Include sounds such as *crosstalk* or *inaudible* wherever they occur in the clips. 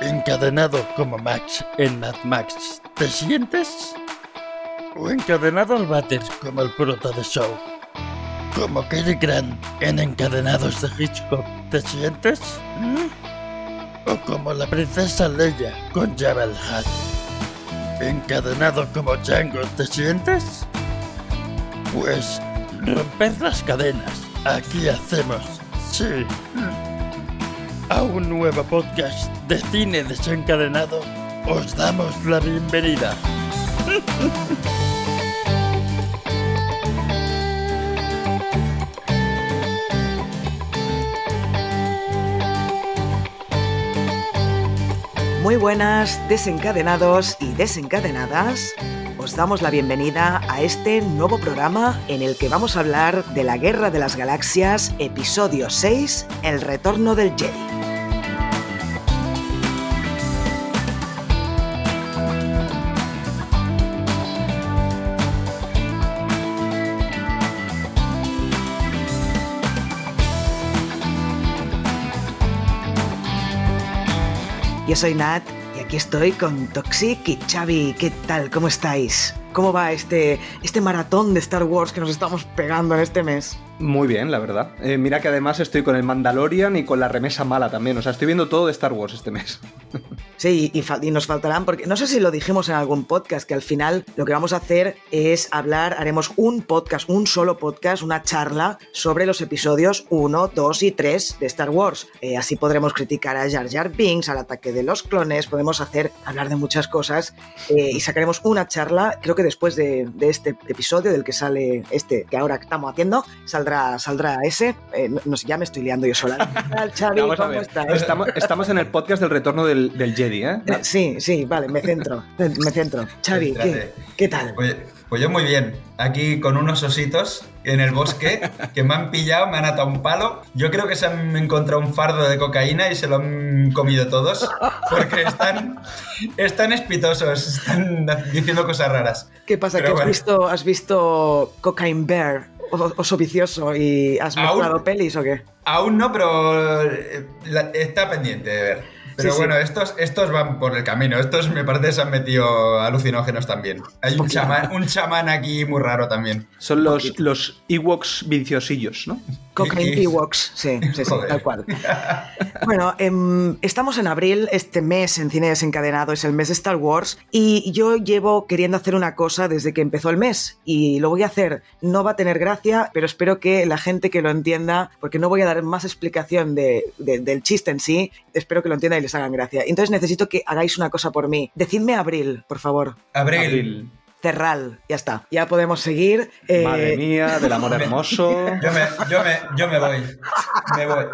Encadenado como Max en Mad Max, ¿te sientes? ¿O encadenado al váter como el prota de show? Como Cary Grant en Encadenados de Hitchcock, ¿te sientes? ¿Mm? ¿O como la princesa Leia con Jabba el Hutt? ¿Encadenado como Django, te sientes? Pues romper las cadenas, aquí hacemos, sí. A un nuevo podcast de cine desencadenado, os damos la bienvenida. Muy buenas, desencadenados y desencadenadas. Os damos la bienvenida a este nuevo programa en el que vamos a hablar de la Guerra de las Galaxias, episodio 6, El Retorno del Jedi. Yo soy Nat y aquí estoy con Toxic y Xavi. ¿Qué tal? ¿Cómo estáis? ¿Cómo va este, este maratón de Star Wars que nos estamos pegando en este mes? Muy bien, la verdad. Eh, mira que además estoy con el Mandalorian y con la remesa mala también. O sea, estoy viendo todo de Star Wars este mes. *laughs* Sí, y, y, nos faltarán, porque no sé si lo dijimos en algún podcast, que al final lo que vamos a hacer es hablar, haremos un podcast, un solo podcast, una charla sobre los episodios 1, 2 y 3 de Star Wars. Eh, así podremos criticar a Jar Jar Binks, al ataque de los clones, podemos hacer, hablar de muchas cosas eh, y sacaremos una charla, creo que después de, de, este episodio, del que sale este que ahora estamos haciendo, saldrá, saldrá ese. Eh, no, ya me estoy liando yo sola. *laughs* ¿Qué tal, Xavi? ¿Cómo estás? Estamos, estamos, en el podcast del retorno del, del Jedi, ¿eh? ¿eh? Sí, sí, vale, me centro. Me centro. Xavi, ¿qué, ¿qué, tal? Pues, pues yo muy bien. Aquí con unos ositos en el bosque que me han pillado, me han atado un palo. Yo creo que se han encontrado un fardo de cocaína y se lo han comido todos porque están, están espitosos, están diciendo cosas raras. ¿Qué pasa? ¿Que has, visto, has visto Cocaine Bear? oso vicioso y has mezclado pelis o qué? Aún no, pero está pendiente de ver. Pero sí, bueno, sí. Estos, estos van por el camino. Estos me parece que se han metido alucinógenos también. Hay un chamán, un chamán aquí muy raro también. Son los, los Ewoks viciosillos, ¿no? Cocaine Ewoks, sí, sí, sí, tal cual. *laughs* bueno, eh, estamos en abril, este mes en Cine Desencadenado es el mes de Star Wars y yo llevo queriendo hacer una cosa desde que empezó el mes y lo voy a hacer. No va a tener gracia, pero espero que la gente que lo entienda, porque no voy a dar más explicación de, de, del chiste en sí, espero que lo entienda y les hagan gracia. Entonces necesito que hagáis una cosa por mí. Decidme abril, por favor. Abril. abril. Cerral, ya está. Ya podemos seguir. Eh... Madre mía, del amor hermoso. *laughs* yo, me, yo, me, yo me voy. Me voy.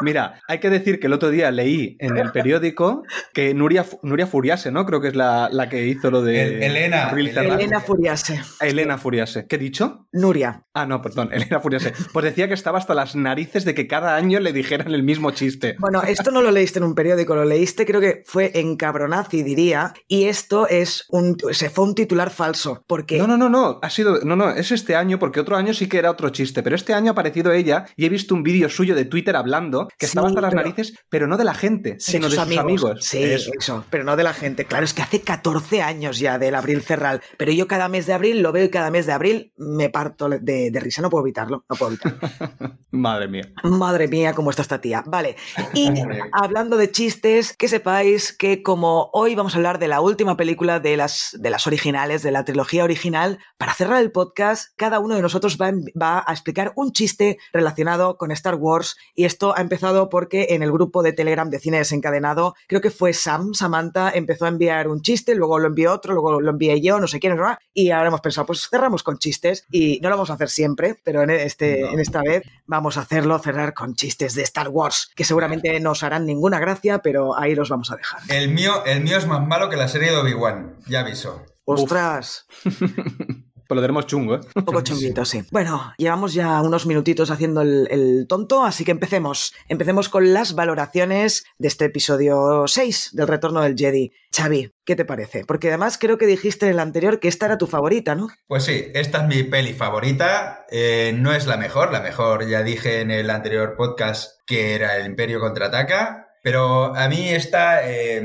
Mira, hay que decir que el otro día leí en el periódico que Nuria, Nuria Furiase, ¿no? Creo que es la, la que hizo lo de. El, Elena. Elena Furiase. Elena Furiase. ¿Qué he dicho? Nuria. Ah, no, perdón, *laughs* Elena Furiase. Pues decía que estaba hasta las narices de que cada año le dijeran el mismo chiste. Bueno, esto no lo leíste en un periódico, lo leíste, creo que fue en Cabronazi, diría. Y esto es un. Se fue un titular falso. Porque. No, no, no, no. Ha sido. No, no, es este año, porque otro año sí que era otro chiste. Pero este año ha aparecido ella y he visto un vídeo suyo de Twitter hablando que sí, estaba hasta las pero, narices, pero no de la gente, sino de sus amigos. amigos. Sí, eso. eso. pero no de la gente. Claro, es que hace 14 años ya del abril cerral, pero yo cada mes de abril lo veo y cada mes de abril me parto de, de risa. No puedo evitarlo, no puedo evitarlo. *laughs* Madre mía. Madre mía, cómo está esta tía. Vale, y *laughs* hablando de chistes, que sepáis que como hoy vamos a hablar de la última película de las, de las originales, de la trilogía original, para cerrar el podcast, cada uno de nosotros va, va a explicar un chiste relacionado con Star Wars y esto ha empezado porque en el grupo de Telegram de cine desencadenado, creo que fue Sam, Samantha, empezó a enviar un chiste, luego lo envió otro, luego lo envié yo, no sé quién, ¿no? y ahora hemos pensado, pues cerramos con chistes y no lo vamos a hacer siempre, pero en, este, no. en esta vez vamos a hacerlo, cerrar con chistes de Star Wars, que seguramente no os harán ninguna gracia, pero ahí los vamos a dejar. El mío, el mío es más malo que la serie de Obi-Wan, ya aviso. ¡Ostras! *laughs* Pues lo tenemos chungo, ¿eh? Un poco chunguito, sí. Bueno, llevamos ya unos minutitos haciendo el, el, tonto, así que empecemos. Empecemos con las valoraciones de este episodio 6 del Retorno del Jedi. Xavi, ¿qué te parece? Porque además creo que dijiste en el anterior que esta era tu favorita, ¿no? Pues sí, esta es mi peli favorita. Eh, no es la mejor, la mejor ya dije en el anterior podcast que era El Imperio Contraataca. Pero a mí esta eh,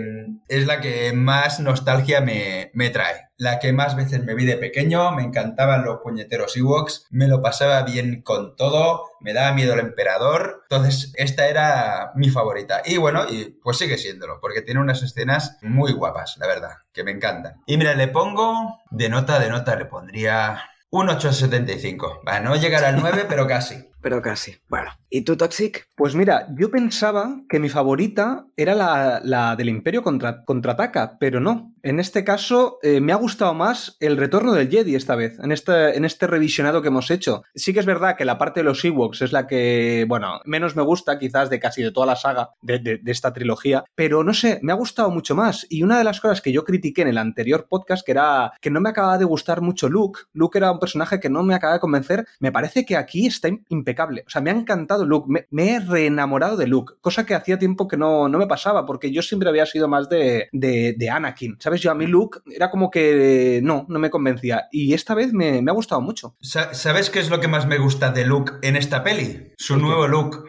es la que más nostalgia me, me trae la que más veces me vi de pequeño, me encantaban los puñeteros Ewoks, me lo pasaba bien con todo, me daba miedo el emperador, entonces esta era mi favorita. Y bueno, y pues sigue siéndolo, porque tiene unas escenas muy guapas, la verdad, que me encantan. Y mira, le pongo, de nota, de nota, le pondría un 8,75. Va, no llegar al 9, pero casi. Pero casi. Bueno, ¿y tú, Toxic? Pues mira, yo pensaba que mi favorita era la, la del Imperio contra, contraataca, pero no. En este caso, eh, me ha gustado más el retorno del Jedi esta vez, en este, en este revisionado que hemos hecho. Sí que es verdad que la parte de los Ewoks es la que, bueno, menos me gusta quizás de casi de toda la saga de, esta trilogía, pero no sé, me ha gustado mucho más. Y una de las cosas que yo critiqué en el anterior podcast, que era que no me acababa de gustar mucho Luke, Luke era un personaje que no me acaba de convencer, me parece que aquí está impecable. O sea, me ha encantado Luke, me, me he reenamorado de Luke, cosa que hacía tiempo que no, no me pasaba, porque yo siempre había sido más de, de, de Anakin, ¿sabes? Yo a mí Luke era como que no, no me convencía. Y esta vez me, me ha gustado mucho. ¿Sabes qué es lo que más me gusta de Luke en esta peli? Su nuevo look.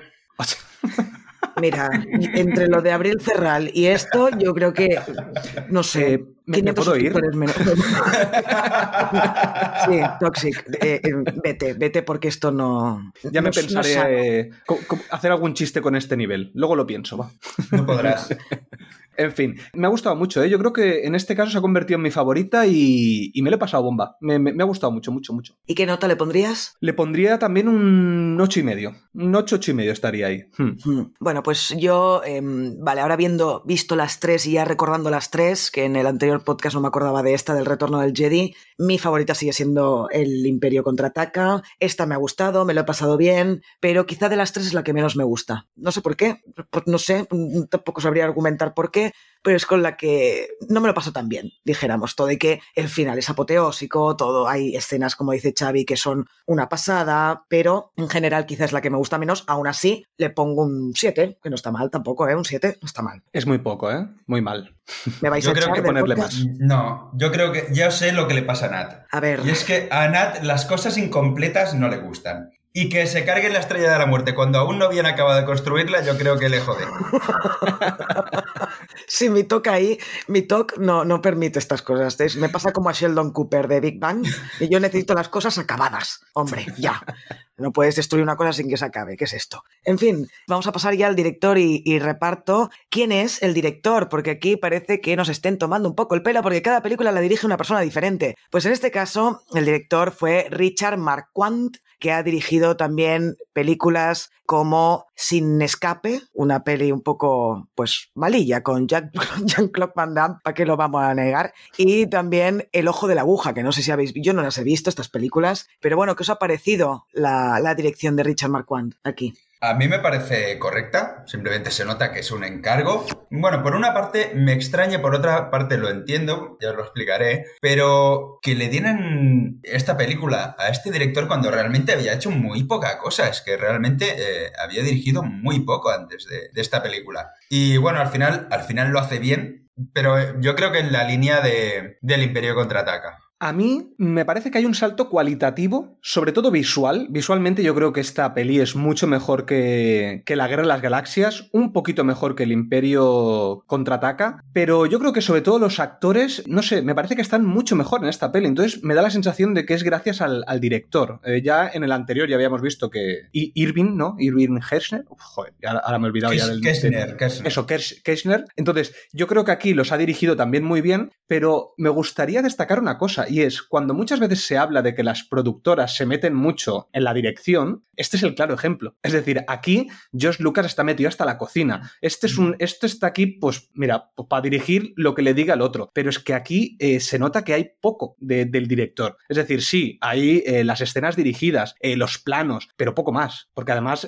Mira, entre lo de Abril Cerral y esto, yo creo que, no sé, ¿Me, ¿me puedo ir? Menos. *laughs* sí, Toxic, eh, eh, vete, vete porque esto no... Ya me no, pensaré no eh, hacer algún chiste con este nivel. Luego lo pienso, va. No podrás. *laughs* En fin, me ha gustado mucho, ¿eh? Yo creo que en este caso se ha convertido en mi favorita y, y me lo he pasado bomba. Me, me, me, ha gustado mucho, mucho, mucho. ¿Y qué nota le pondrías? Le pondría también un ocho y medio. Un ocho, ocho y medio estaría ahí. Hmm. Bueno, pues yo, eh, vale, ahora viendo, visto las tres y ya recordando las tres, que en el anterior podcast no me acordaba de esta, del retorno del Jedi, mi favorita sigue siendo el Imperio contraataca. Esta me ha gustado, me lo he pasado bien, pero quizá de las tres es la que menos me gusta. No sé por qué, no sé, tampoco sabría argumentar por qué, pero es con la que no me lo paso tan bien, dijéramos, todo y que el final es apoteósico, todo, hay escenas, como dice Xavi, que son una pasada, pero en general quizás es la que me gusta menos, aún así le pongo un 7, que no está mal tampoco, ¿eh? Un 7 no está mal. Es muy poco, ¿eh? Muy mal. ¿Me vais yo a creo que ponerle podcast? más. No, yo creo que ya sé lo que le pasa a Nat. A ver. Y es que a Nat las cosas incompletas no le gustan. Y que se cargue la estrella de la muerte cuando aún no habían acabado de construirla, yo creo que le jode. *laughs* sí, mi toque ahí, mi toque no, no permite estas cosas. Me pasa como a Sheldon Cooper de Big Bang y yo necesito las cosas acabadas. Hombre, ya. No puedes destruir una cosa sin que se acabe. ¿Qué es esto? En fin, vamos a pasar ya al director y, reparto. ¿Quién es el director? Porque aquí parece que nos estén tomando un poco el pelo porque cada película la dirige una persona diferente. Pues en este caso, el director fue Richard Marquand, que ha dirigido también películas como Sin Escape, una peli un poco, pues, malilla con *laughs* Jean-Claude Van Damme, ¿para qué lo vamos a negar? Y también El Ojo de la Aguja, que no sé si habéis visto, yo no las he visto, estas películas, pero bueno, ¿qué os ha parecido la, la dirección de Richard Marquand aquí? A mí me parece correcta, simplemente se nota que es un encargo. Bueno, por una parte me extraña, por otra parte lo entiendo, ya os lo explicaré, pero que le dieran esta película a este director cuando realmente había hecho muy poca cosa, es que realmente eh, había dirigido muy poco antes de, de, esta película. Y bueno, al final, al final lo hace bien, pero yo creo que en la línea de, del Imperio contraataca. A mí me parece que hay un salto cualitativo, sobre todo visual. Visualmente yo creo que esta peli es mucho mejor que, que, La Guerra de las Galaxias, un poquito mejor que El Imperio contraataca, pero yo creo que sobre todo los actores, no sé, me parece que están mucho mejor en esta peli. Entonces me da la sensación de que es gracias al, al director. Eh, ya en el anterior ya habíamos visto que Irving, ¿no? Irving Kirchner, joder, ahora me he olvidado ya del... Kirchner, Kirchner. Eso, Kirchner. Entonces yo creo que aquí los ha dirigido también muy bien, pero me gustaría destacar una cosa y es cuando muchas veces se habla de que las productoras se meten mucho en la dirección, este es el claro ejemplo. Es decir, aquí Josh Lucas está metido hasta la cocina. Este es un, este está aquí, pues mira, pues, para dirigir lo que le diga el otro. Pero es que aquí eh, se nota que hay poco de, del director. Es decir, sí, hay eh, las escenas dirigidas, eh, los planos, pero poco más. Porque además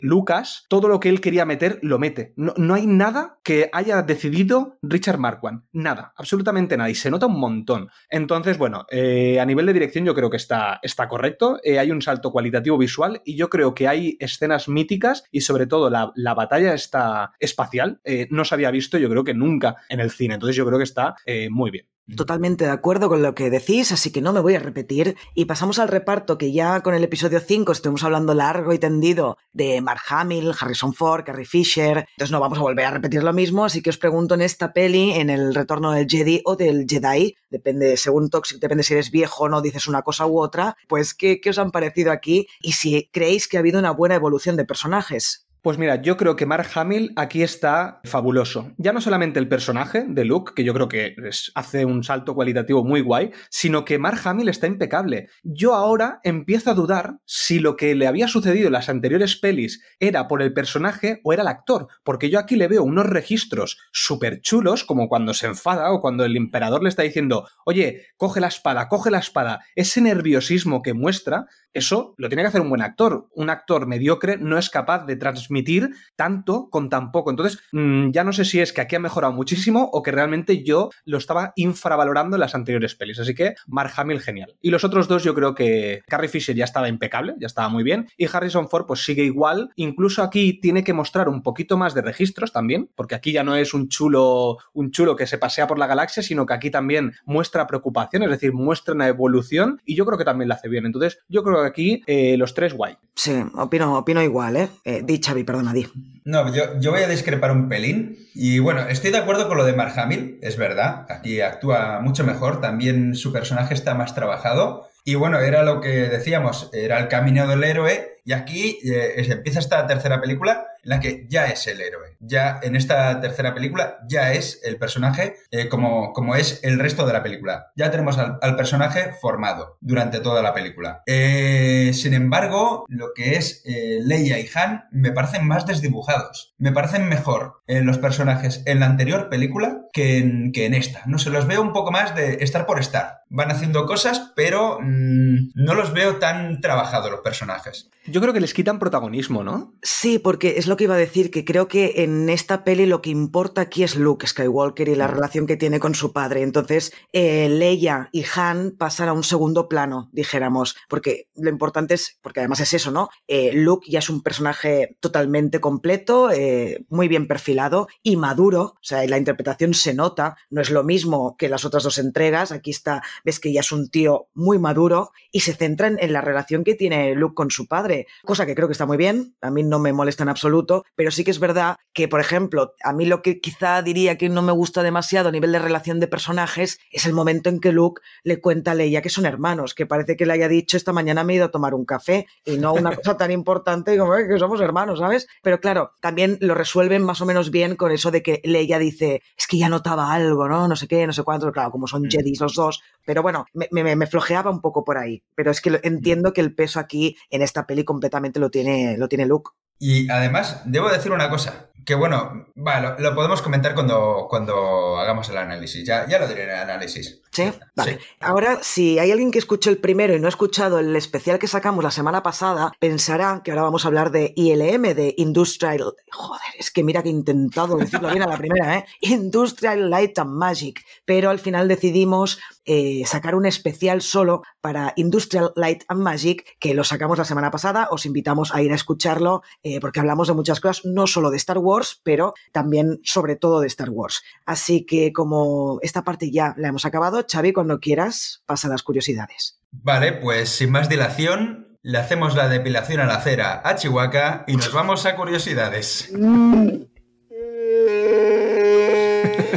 Lucas, todo lo que él quería meter, lo mete. No, no hay nada que haya decidido Richard Marquand. Nada, absolutamente nada. Y se nota un montón. Entonces, bueno, eh, a nivel de dirección yo creo que está, está correcto. Eh, hay un salto cualitativo visual y yo creo que hay escenas míticas y sobre todo la, la batalla está espacial. Eh, no se había visto yo creo que nunca en el cine. Entonces yo creo que está muy bien. Totalmente de acuerdo con lo que decís, así que no me voy a repetir. Y pasamos al reparto que ya con el episodio 5 estuvimos hablando largo y tendido de Mark Hamill, Harrison Ford, Carrie Fisher. Entonces no vamos a volver a repetir lo mismo, así que os pregunto en esta peli, en el retorno del Jedi o del Jedi, depende, según Toxic, depende si eres viejo o no, dices una cosa u otra, pues ¿qué, qué os han parecido aquí? Y si creéis que ha habido una buena evolución de personajes. Pues mira, yo creo que Mark Hamill aquí está fabuloso. Ya no solamente el personaje de Luke, que yo creo que hace un salto cualitativo muy guay, sino que Mark Hamill está impecable. Yo ahora empiezo a dudar si lo que le había sucedido en las anteriores pelis era por el personaje o era el actor, porque yo aquí le veo unos registros súper chulos, como cuando se enfada o cuando el emperador le está diciendo, oye, coge la espada, coge la espada. Ese nerviosismo que muestra, eso lo tiene que hacer un buen actor. Un actor mediocre no es capaz de transmitir tanto con tan poco. Entonces, mmm, ya no sé si es que aquí ha mejorado muchísimo o que realmente yo lo estaba infravalorando en las anteriores pelis. Así que Mark Hamill, genial. Y los otros dos, yo creo que Carrie Fisher ya estaba impecable, ya estaba muy bien. Y Harrison Ford, pues sigue igual. Incluso aquí tiene que mostrar un poquito más de registros también, porque aquí ya no es un chulo, un chulo que se pasea por la galaxia, sino que aquí también muestra preocupación, es decir, muestra una evolución y yo creo que también la hace bien. Entonces, yo creo que aquí eh, los tres guay. Sí, opino, opino igual, ¿eh? eh dicha perdona, Di. No, yo, yo, voy a discrepar un pelín. Y bueno, estoy de acuerdo con lo de Mark Hamill, es verdad. Aquí actúa mucho mejor. También su personaje está más trabajado. Y bueno, era lo que decíamos, era el camino del héroe. Y aquí eh, empieza esta tercera película la que ya es el héroe. Ya en esta tercera película ya es el personaje eh, como, como es el resto de la película. Ya tenemos al, personaje formado durante toda la película. Eh, sin embargo, lo que es eh, Leia y Han me parecen más desdibujados. Me parecen mejor los personajes en la anterior película que en, que en esta. No se los veo un poco más de estar por estar. Van haciendo cosas, pero mmm, no los veo tan trabajados los personajes. Yo creo que les quitan protagonismo, ¿no? Sí, porque es lo que iba a decir, que creo que en esta peli lo que importa aquí es Luke Skywalker y la relación que tiene con su padre. Entonces, eh, Leia y Han pasan a un segundo plano, dijéramos, porque lo importante es, porque además es eso, ¿no? Eh, Luke ya es un personaje totalmente completo, eh, muy bien perfilado y maduro, o sea, la interpretación se nota, no es lo mismo que las otras dos entregas, aquí está, ves que ya es un tío muy maduro y se centra en, la relación que tiene Luke con su padre, cosa que creo que está muy bien, a mí no me molesta en absoluto, pero sí que es verdad que, por ejemplo, a mí lo que quizá diría que no me gusta demasiado a nivel de relación de personajes es el momento en que Luke le cuenta a Leia que son hermanos, que parece que le haya dicho esta mañana me he ido a tomar un café y no una cosa tan importante como eh, que somos hermanos, ¿sabes? Pero claro, también lo resuelven más o menos bien con eso de que Leia dice, es que ya notaba algo, ¿no? No sé qué, no sé cuánto, claro, como son Jedis los dos, pero bueno, me, me, me flojeaba un poco por ahí, pero es que entiendo que el peso aquí en esta peli completamente lo tiene, lo tiene Luke. Y además, debo decir una cosa, que bueno, va, lo, lo, podemos comentar cuando, cuando hagamos el análisis, ya, ya lo diré en el análisis. ¿Sí? Vale. Sí. Ahora, si hay alguien que escuchó el primero y no ha escuchado el especial que sacamos la semana pasada, pensará que ahora vamos a hablar de ILM, de Industrial... Joder, es que mira que he intentado decirlo bien a la primera, ¿eh? *laughs* Industrial Light and Magic. Pero al final decidimos eh, sacar un especial solo para Industrial Light and Magic, que lo sacamos la semana pasada. Os invitamos a ir a escucharlo, eh, porque hablamos de muchas cosas, no solo de Star Wars, pero también sobre todo de Star Wars. Así que como esta parte ya la hemos acabado, Xavi, cuando quieras, pasa las curiosidades. Vale, pues sin más dilación, le hacemos la depilación a la cera a Chihuahua y nos vamos a curiosidades. *laughs*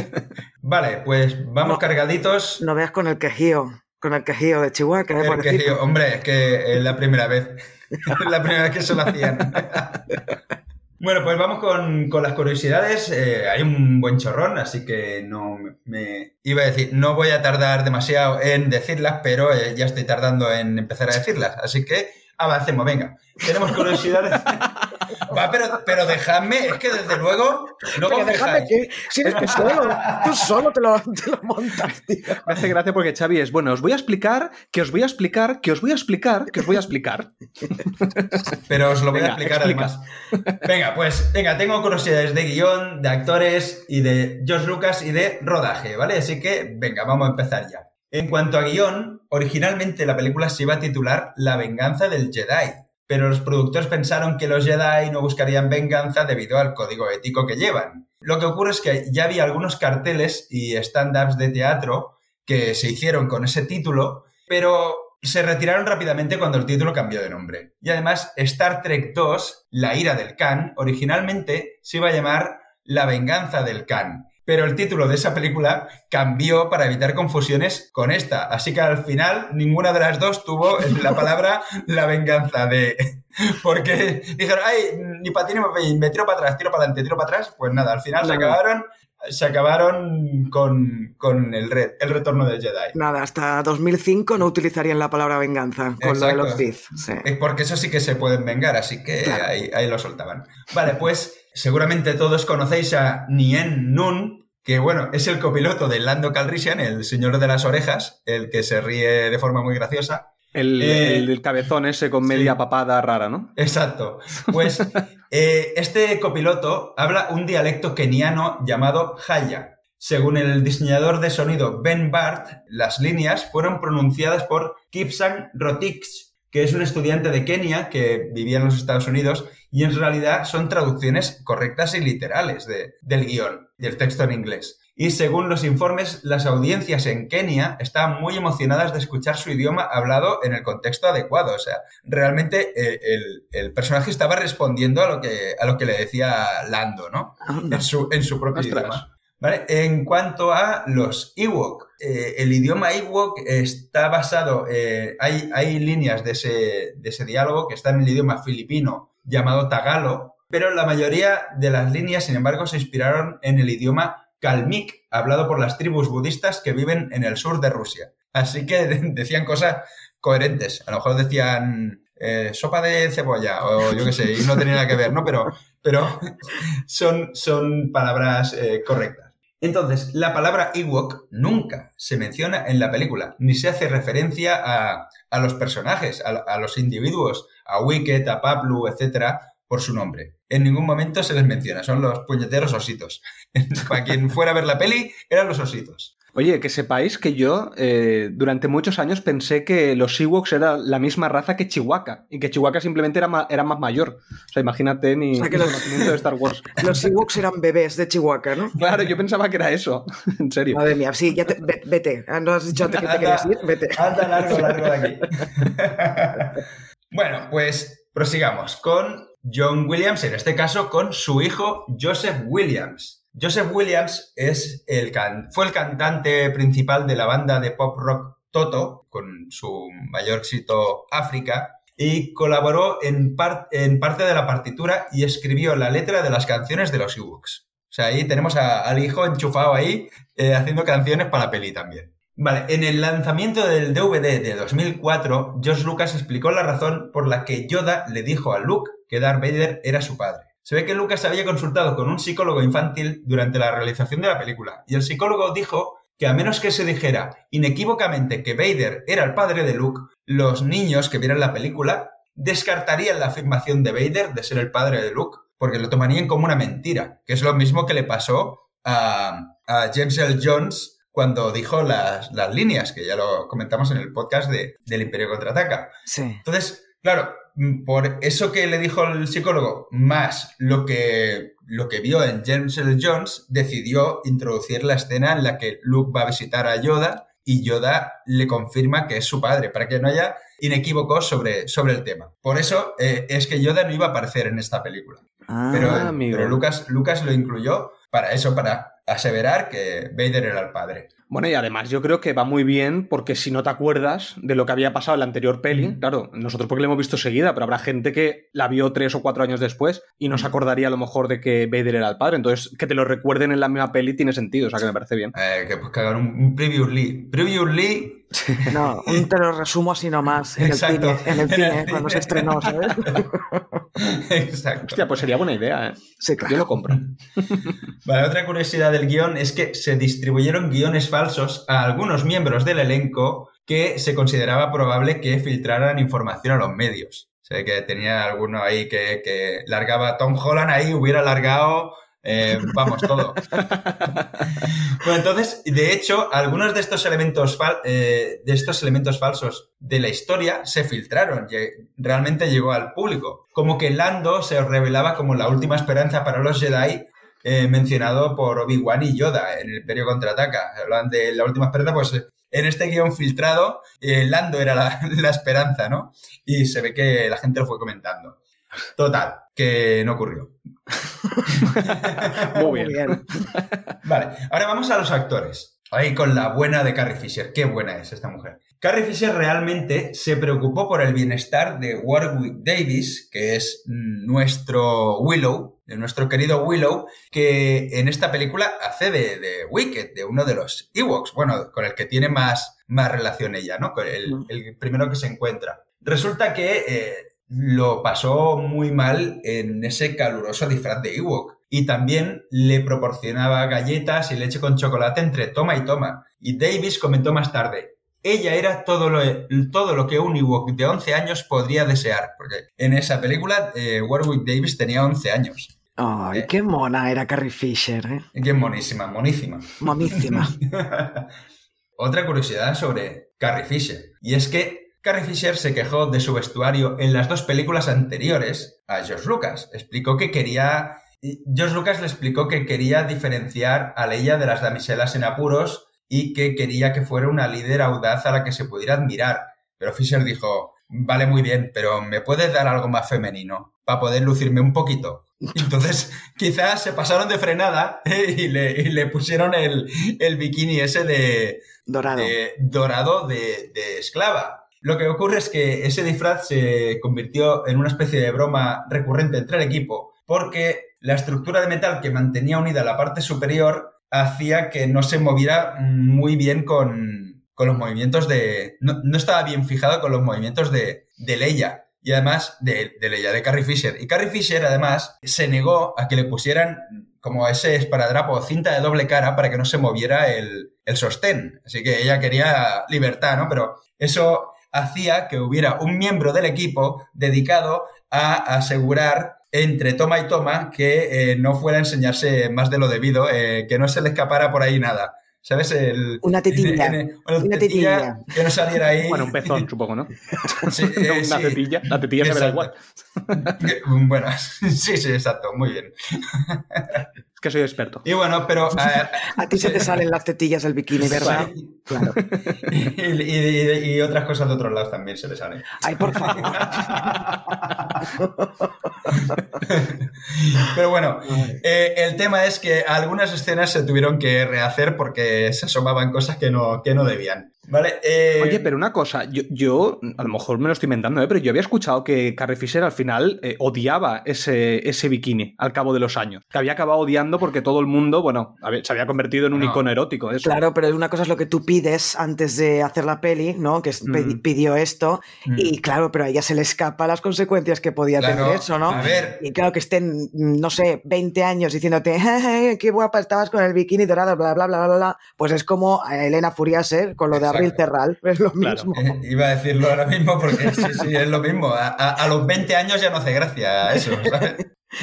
*laughs* vale, pues vamos No. cargaditos. No veas con el quejío, con el quejío de Chihuahua. ¿eh, El quejío. Hombre, es que es la primera vez. *laughs* Es la primera vez que se lo hacían. *laughs* Bueno, pues vamos con, con las curiosidades. Eh, hay un buen chorrón, así que no me iba a decir, no voy a tardar demasiado en decirlas, pero eh, ya estoy tardando en empezar a decirlas. Así que avancemos, venga. Tenemos curiosidades. *laughs* *laughs* Va, pero, pero dejadme, es que desde luego. Luego Pero dejáis. que si eres tú solo, tú solo te lo, te lo montas, tío. Me hace gracia porque Xavi es, bueno, os voy a explicar, que os voy a explicar, que os voy a explicar, que os voy a explicar. *laughs* Pero os lo voy Venga, a explicar explica. además. Venga, pues, venga, tengo curiosidades de guion, de actores y de Josh Lucas y de rodaje, ¿vale? Así que, venga, vamos a empezar ya. En cuanto a guion, originalmente la película se iba a titular La venganza del Jedi, pero los productores pensaron que los Jedi no buscarían venganza debido al código ético que llevan. Lo que ocurre es que ya había algunos carteles y stand-ups de teatro que se hicieron con ese título, pero se retiraron rápidamente cuando el título cambió de nombre. Y además, Star Trek 2, La ira del Khan, originalmente se iba a llamar La venganza del Khan. Pero el título de esa película cambió para evitar confusiones con esta. Así que al final ninguna de las dos tuvo la palabra la venganza de... *laughs* Porque dijeron, ay, ni para ti ni para me tiro para atrás, tiro para adelante, tiro para atrás. Pues nada, al final se acabaron se acabaron con, el, el retorno del Jedi. Nada, hasta 2005 no utilizarían la palabra venganza con lo de los Sith. Porque eso sí que se pueden vengar, así que ahí, ahí, lo soltaban. Vale, pues seguramente todos conocéis a Nien Nun, que bueno, es el copiloto de Lando Calrissian, el señor de las orejas, el que se ríe de forma muy graciosa. El, eh, cabezón ese con media papada rara, ¿no? Exacto. Pues *laughs* eh, este copiloto habla un dialecto keniano llamado Haya. Según el diseñador de sonido Ben Bart, las líneas fueron pronunciadas por Kipsang Rotich, que es un estudiante de Kenia que vivía en los Estados Unidos y en realidad son traducciones correctas y literales del guion, del texto en inglés. Y según los informes, las audiencias en Kenia estaban muy emocionadas de escuchar su idioma hablado en el contexto adecuado. O sea, realmente eh, el, personaje estaba respondiendo a lo que, a lo que le decía Lando, ¿no? En su, en su propio idioma. ¿Vale? En cuanto a los Ewok, eh, el idioma Ewok está basado, eh, hay, hay líneas de ese, de ese diálogo que están en el idioma filipino llamado Tagalo, pero la mayoría de las líneas, sin embargo, se inspiraron en el idioma kalmik, hablado por las tribus budistas que viven en el sur de Rusia. Así que *laughs* decían cosas coherentes. A lo mejor decían eh, sopa de cebolla o yo qué sé, y no tenía nada que ver, ¿no? Pero, pero *laughs* son, son palabras eh, correctas. Entonces, la palabra Ewok nunca se menciona en la película, ni se hace referencia a, los personajes, a, a, los individuos, a Wicket, a Paplu, etcétera, por su nombre. En ningún momento se les menciona, son los puñeteros ositos. *laughs* Para quien fuera a ver la peli, eran los ositos. Oye, que sepáis que yo eh, durante muchos años pensé que los Ewoks eran la misma raza que Chihuahua y que Chihuahua simplemente era, era más mayor. O sea, imagínate mi conocimiento de Star Wars. *laughs* Los Ewoks eran bebés de Chihuahua, ¿no? Claro, yo pensaba que era eso. *laughs* en serio. Madre mía, sí, ya te, vete. Ah, no has dicho antes que te querías ir, vete. Anda largo, largo de aquí. bueno, pues prosigamos con John Williams, en este caso con su hijo Joseph Williams. Joseph Williams es el fue el cantante principal de la banda de pop rock Toto, con su mayor éxito África, y colaboró en, en, parte de la partitura y escribió la letra de las canciones de los Ewoks. O sea, ahí tenemos al hijo enchufado ahí, eh, haciendo canciones para la peli también. Vale, en el lanzamiento del DVD de 2004, George Lucas explicó la razón por la que Yoda le dijo a Luke que Darth Vader era su padre. Se ve que Lucas había consultado con un psicólogo infantil durante la realización de la película, y el psicólogo dijo que a menos que se dijera inequívocamente que Vader era el padre de Luke, los niños que vieran la película descartarían la afirmación de Vader de ser el padre de Luke, porque lo tomarían como una mentira, que es lo mismo que le pasó a, James L. Jones cuando dijo las, las, líneas, que ya lo comentamos en el podcast de, del Imperio Contraataca. Sí. Entonces, claro, Mm, por eso que le dijo el psicólogo, más lo que, lo que vio en James L. Jones, decidió introducir la escena en la que Luke va a visitar a Yoda y Yoda le confirma que es su padre, para que no haya inequívocos sobre, sobre el tema. Por eso eh, es que Yoda no iba a aparecer en esta película. Ah, pero, pero Lucas, Lucas lo incluyó para eso, para aseverar que Vader era el padre. Bueno, y además yo creo que va muy bien porque si no te acuerdas de lo que había pasado en la anterior peli, claro, nosotros porque la hemos visto seguida, pero habrá gente que la vio tres o cuatro años después y no se acordaría a lo mejor de que Vader era el padre. Entonces, que te lo recuerden en la misma peli tiene sentido, o sea que me parece bien. Eh, que pues que hagan un, preview previously. Previously. No, un te lo resumo así nomás en el *laughs* cine, en el cine cuando se estrenó, ¿sabes? *laughs* Exacto. Hostia, pues sería buena idea, ¿eh? Sí, claro. Yo lo compro. *laughs* Vale, otra curiosidad del guion es que se distribuyeron guiones falsos a algunos miembros del elenco que se consideraba probable que filtraran información a los medios. Sé que tenía alguno ahí que, que largaba Tom Holland ahí, hubiera largado eh, vamos, todo. bueno, entonces, de hecho, algunos de estos elementos eh, de estos elementos falsos de la historia se filtraron, realmente llegó al público. Como que Lando se revelaba como la última esperanza para los Jedi eh, mencionado por Obi-Wan y Yoda en el Imperio Contraataca. Hablan de la última esperanza, pues en este guion filtrado, Lando era la, *laughs* la, esperanza, ¿no? Y se ve que la gente lo fue comentando. Total, que no ocurrió. *laughs* Muy bien. Vale, ahora vamos a los actores. Ahí con la buena de Carrie Fisher. Qué buena es esta mujer. Carrie Fisher realmente se preocupó por el bienestar de Warwick Davis, que es nuestro Willow, de nuestro querido Willow, que en esta película hace de, de Wicked, de uno de los Ewoks, bueno, con el que tiene más, más relación ella, ¿no? Con el, el primero que se encuentra. Resulta que eh, lo pasó muy mal en ese caluroso disfraz de Ewok. Y también le proporcionaba galletas y leche con chocolate entre toma y toma. Y Davis comentó más tarde, ella era todo lo, todo lo que un Ewok de 11 años podría desear. Porque en esa película eh, Warwick Davis tenía 11 años. Ay, ¿Eh? qué mona era Carrie Fisher, ¿eh? Qué monísima, monísima. Monísima. *laughs* Otra curiosidad sobre Carrie Fisher. Y es que Carrie Fisher se quejó de su vestuario en las dos películas anteriores a George Lucas. Explicó que quería. George Lucas le explicó que quería diferenciar a Leia de las damiselas en apuros y que quería que fuera una líder audaz a la que se pudiera admirar. Pero Fisher dijo: Vale, muy bien, pero ¿me puedes dar algo más femenino? Para poder lucirme un poquito. *laughs* Entonces, quizás se pasaron de frenada ¿eh? y, le, y, le, pusieron el, el, bikini ese de. Dorado. De, dorado de, de esclava. Lo que ocurre es que ese disfraz se convirtió en una especie de broma recurrente entre el equipo, porque la estructura de metal que mantenía unida la parte superior hacía que no se moviera muy bien con, con los movimientos de... No, no, estaba bien fijado con los movimientos de, de Leia y además de, de Leia, de Carrie Fisher. Y Carrie Fisher además se negó a que le pusieran como ese esparadrapo cinta de doble cara para que no se moviera el, el sostén. Así que ella quería libertad, ¿no? Pero eso hacía que hubiera un miembro del equipo dedicado a asegurar entre toma y toma que eh, no fuera a enseñarse más de lo debido, eh, que no se le escapara por ahí nada. ¿Sabes? El, una tetilla. En, una, una tetilla, tetilla, Que no saliera ahí. Bueno, un pezón, supongo, ¿no? *laughs* Sí, *laughs* eh, una sí. tetilla. La tetilla se verá igual. *laughs* bueno, sí, sí, exacto. Muy bien. Que soy experto. Y bueno, pero. A, a ti se te salen las tetillas del bikini, ¿verdad? Sí. Claro. y, y, y, otras cosas de otros lados también se le salen. Ay, por favor. *laughs* pero bueno, eh, el tema es que algunas escenas se tuvieron que rehacer porque se asomaban cosas que no, que no debían. ¿Vale? Eh... Oye, pero una cosa, yo, yo, a lo mejor me lo estoy inventando, ¿eh? pero yo había escuchado que Carrie Fisher al final eh, odiaba ese, ese bikini al cabo de los años. Que había acabado odiando porque todo el mundo, bueno, se había convertido en un no. icono erótico. Eso. Claro, pero una cosa es lo que tú pides antes de hacer la peli, ¿no? Que mm. pidió esto. Mm. Y claro, pero a ella se le escapa las consecuencias que podía claro, tener eso, ¿no? A ver. Y claro, que estén, no sé, 20 años diciéndote, qué guapa estabas con el bikini dorado, bla, bla, bla, bla, bla. Pues es como a Elena Furiaser con lo de Terral. *laughs* Es lo mismo. Claro. Eh, iba a decirlo ahora mismo porque sí, sí, es lo mismo. A, a, a, los 20 años ya no hace gracia eso, *laughs* ¿sabes?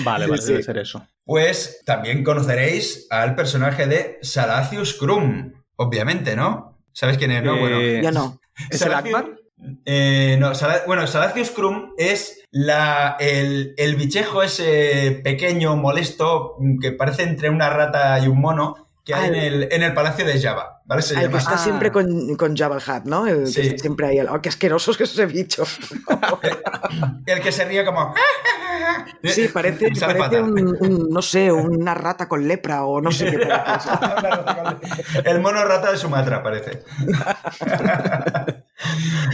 Vale, vale, sí, debe ser eso. Pues también conoceréis al personaje de Salacius Krum, obviamente, ¿no? ¿Sabes quién es, no? Eh, bueno, yo no. ¿Es el Akbar? Eh, no, Sal bueno, Salacius Krum es la, el, el bichejo ese pequeño, molesto, que parece entre una rata y un mono, que hay en el, en el palacio de Java, ¿vale? Se el llama. que está ah. siempre con, con Java el Hat, ¿no? El Sí. que siempre hay el... ¡Oh, qué asqueroso es que es ese bicho! *laughs* El que se ríe como. *laughs* Sí, parece, *laughs* parece un, un, no sé, una rata con lepra o no sé qué parece. El mono rata de Sumatra, parece.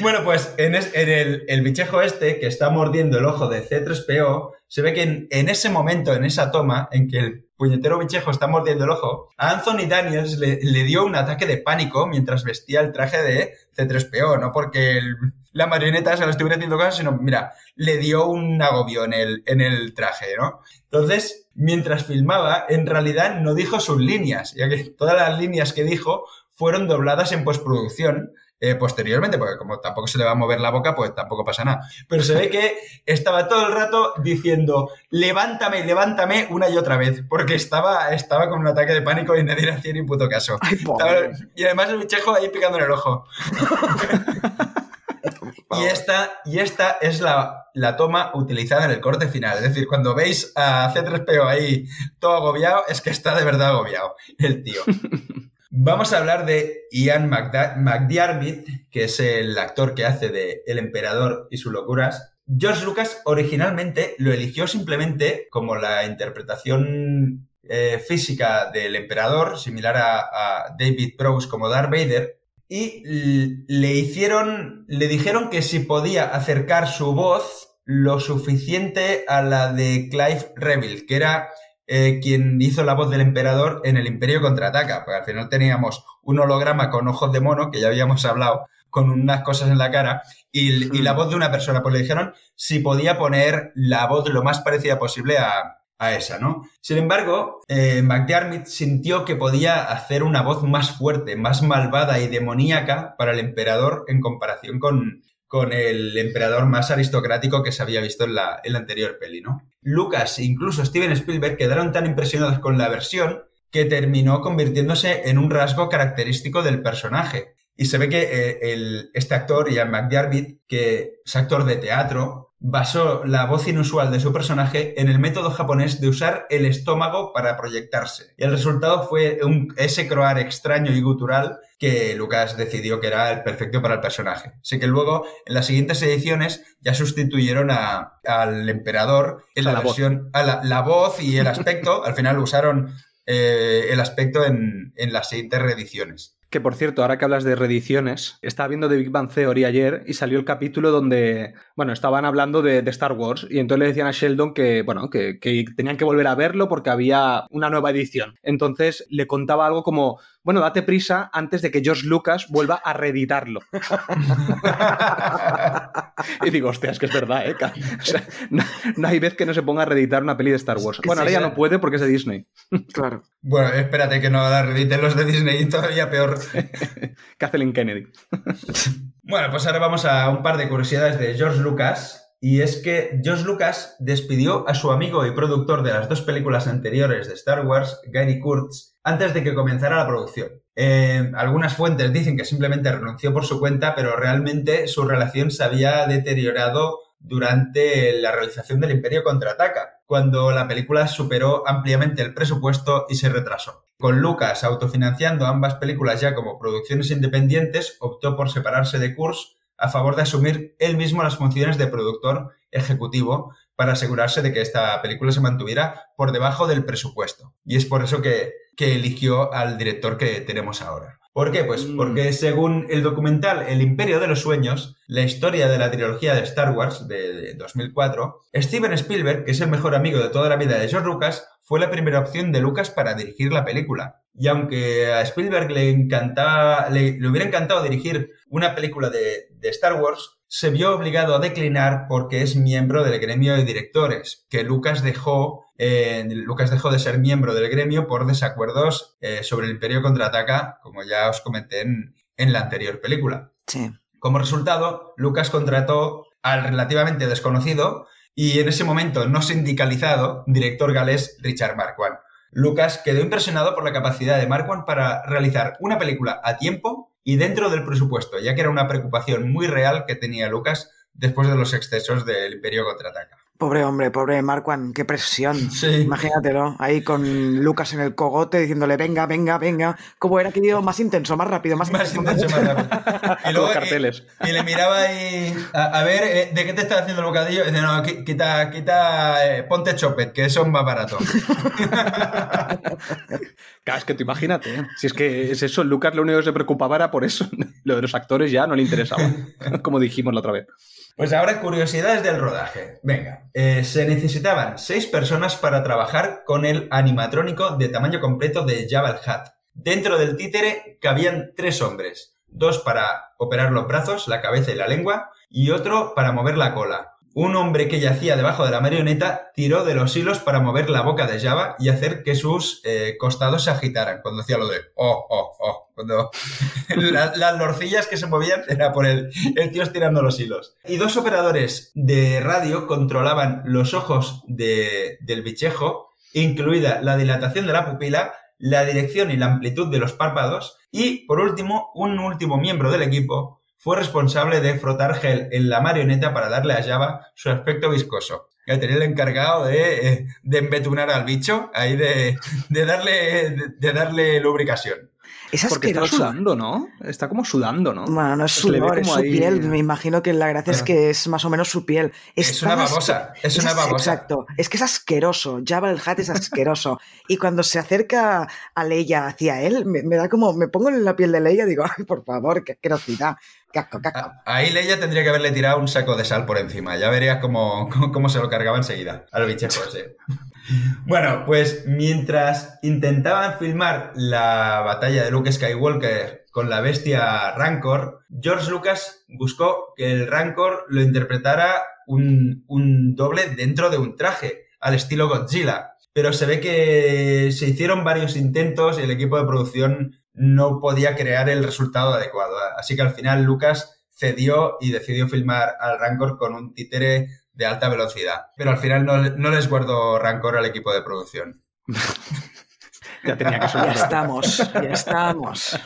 bueno, pues en, es- en el, el bichejo este que está mordiendo el ojo de C3PO, se ve que en, en ese momento, en esa toma, en que el puñetero bichejo está mordiendo el ojo, a Anthony Daniels le, le dio un ataque de pánico mientras vestía el traje de C3PO, no porque la marioneta se lo estuviera haciendo caso, sino, mira, le dio un agobio en el, en el traje, ¿no? Entonces, mientras filmaba, en realidad no dijo sus líneas, ya que todas las líneas que dijo fueron dobladas en postproducción eh, posteriormente, porque como tampoco se le va a mover la boca, pues tampoco pasa nada. Pero se ve que estaba todo el rato diciendo, levántame, levántame una y otra vez, porque estaba, estaba con un ataque de pánico y nadie le hacía ni puto caso. Ay, y además el bichejo ahí picando en el ojo. *laughs* Y esta, y esta es la, la toma utilizada en el corte final. Es decir, cuando veis a C3PO ahí todo agobiado, es que está de verdad agobiado el tío. *laughs* Vamos a hablar de Ian McDiarmid, que es el actor que hace de El Emperador y sus locuras. George Lucas originalmente lo eligió simplemente como la interpretación eh, física del emperador, similar a, David Prowse como Darth Vader, y le hicieron, le dijeron que si podía acercar su voz lo suficiente a la de Clive Revill, que era eh, quien hizo la voz del emperador en el Imperio contraataca, porque al final teníamos un holograma con ojos de mono, que ya habíamos hablado, con unas cosas en la cara, y, la hmm. voz de una persona. Pues le dijeron si podía poner la voz lo más parecida posible a, esa, ¿no? Sin embargo, eh, McDiarmid sintió que podía hacer una voz más fuerte, más malvada y demoníaca para el emperador en comparación con, con el emperador más aristocrático que se había visto en la, en la anterior peli, ¿no? Lucas e incluso Steven Spielberg quedaron tan impresionados con la versión que terminó convirtiéndose en un rasgo característico del personaje. Y se ve que eh, este actor, Ian McDiarmid, que es actor de teatro, basó la voz inusual de su personaje en el método japonés de usar el estómago para proyectarse. Y el resultado fue un, ese croar extraño y gutural que Lucas decidió que era el perfecto para el personaje. Así que luego, en las siguientes ediciones, ya sustituyeron al emperador en la, versión, a la, voz y el aspecto. al final usaron eh, el aspecto en, en las siguientes reediciones. Que por cierto, ahora que hablas de reediciones, estaba viendo The Big Bang Theory ayer y salió el capítulo donde, bueno, estaban hablando de, Star Wars y entonces le decían a Sheldon que, bueno, que, tenían que volver a verlo porque había una nueva edición. Entonces le contaba algo como, bueno, date prisa antes de que George Lucas vuelva a reeditarlo. *laughs* y digo, hostia, es que es verdad, ¿eh? no, hay vez que no se ponga a reeditar una peli de Star Wars. Bueno, ahora ya no puede porque es de Disney. claro. Bueno, espérate que no la reediten los de Disney y todavía peor. *laughs* Kathleen Kennedy. *laughs* bueno, pues ahora vamos a un par de curiosidades de George Lucas y es que George Lucas despidió a su amigo y productor de las dos películas anteriores de Star Wars, Gary Kurtz, antes de que comenzara la producción. Eh, algunas fuentes dicen que simplemente renunció por su cuenta, pero realmente su relación se había deteriorado durante la realización del Imperio Contraataca, cuando la película superó ampliamente el presupuesto y se retrasó. Con Lucas autofinanciando ambas películas ya como producciones independientes, optó por separarse de Kurtz a favor de asumir él mismo las funciones de productor ejecutivo para asegurarse de que esta película se mantuviera por debajo del presupuesto. Y es por eso que, eligió al director que tenemos ahora. ¿Por qué? Pues mm. porque según el documental El Imperio de los Sueños, la historia de la trilogía de Star Wars de, 2004, Steven Spielberg, que es el mejor amigo de toda la vida de George Lucas, fue la primera opción de Lucas para dirigir la película. Y aunque a Spielberg le encantaba, le, hubiera encantado dirigir una película de, Star Wars, se vio obligado a declinar porque es miembro del gremio de directores, que Lucas dejó, eh, Lucas dejó de ser miembro del gremio por desacuerdos eh, sobre el Imperio contraataca, como ya os comenté en, en la anterior película. Sí. Como resultado, Lucas contrató al relativamente desconocido y en ese momento no sindicalizado director galés Richard Marquand. Lucas quedó impresionado por la capacidad de Marquand para realizar una película a tiempo y dentro del presupuesto, ya que era una preocupación muy real que tenía Lucas después de los excesos del Imperio contraataca. Pobre hombre, pobre Marquand, qué presión. *laughs* Sí. Imagínatelo, ahí con Lucas en el cogote diciéndole, venga, venga, venga. ¿Cómo era querido? Más intenso, más rápido, más, más intenso. más rápido. *laughs* Y luego carteles. Y, le miraba ahí, a, ver, eh, ¿de qué te estás haciendo el bocadillo? Y dice, no, quita, quita, eh, ponte chopet, que eso es más barato. *laughs* Claro, es que tú imagínate, ¿eh? si es que es eso, Lucas lo único que se preocupaba era por eso. Lo de los actores ya no le interesaba, como dijimos la otra vez. Pues ahora curiosidades del rodaje. Venga, eh, se necesitaban seis personas para trabajar con el animatrónico de tamaño completo de Jabba el Hutt. Dentro del títere cabían tres hombres, dos para operar los brazos, la cabeza y la lengua, y otro para mover la cola. Un hombre que yacía debajo de la marioneta tiró de los hilos para mover la boca de Java y hacer que sus eh, costados se agitaran cuando hacía lo de oh, oh, oh. Cuando *laughs* las lorcillas que se movían era por el, el tío estirando los hilos. Y dos operadores de radio controlaban los ojos del bichejo, incluida la dilatación de la pupila, la dirección y la amplitud de los párpados. Y, por último, un último miembro del equipo fue responsable de frotar gel en la marioneta para darle a Java su aspecto viscoso. Que tenía el encargado de, eh, de embetunar al bicho, ahí de, de darle, de, de darle lubricación. Es Porque está asqueroso. sudando, ¿no? Está como sudando, ¿no? Bueno, no es sudor, es como su ahí- piel. Me imagino que la gracia es Claro. que es más o menos su piel. Es una asque- babosa, es una babosa. Exacto. Es que es asqueroso. Jabba el Hutt es asqueroso. *laughs* y cuando se acerca a Leia hacia él, me, me da como. Me pongo en la piel de Leia y digo, ay, por favor, qué asquerosidad. Ahí Leia tendría que haberle tirado un saco de sal por encima. Ya verías cómo, cómo, cómo se lo cargaba enseguida al bichejo ese. *laughs* Bueno, pues mientras intentaban filmar la batalla de Luke Skywalker con la bestia Rancor, George Lucas buscó que el Rancor lo interpretara un, un doble dentro de un traje, al estilo Godzilla. Pero se ve que se hicieron varios intentos y el equipo de producción no podía crear el resultado adecuado. Así que al final Lucas cedió y decidió filmar al Rancor con un títere de alta velocidad. Pero al final no, no les guardó Rancor al equipo de producción. *laughs* Ya tenía que Ya estamos, ya estamos.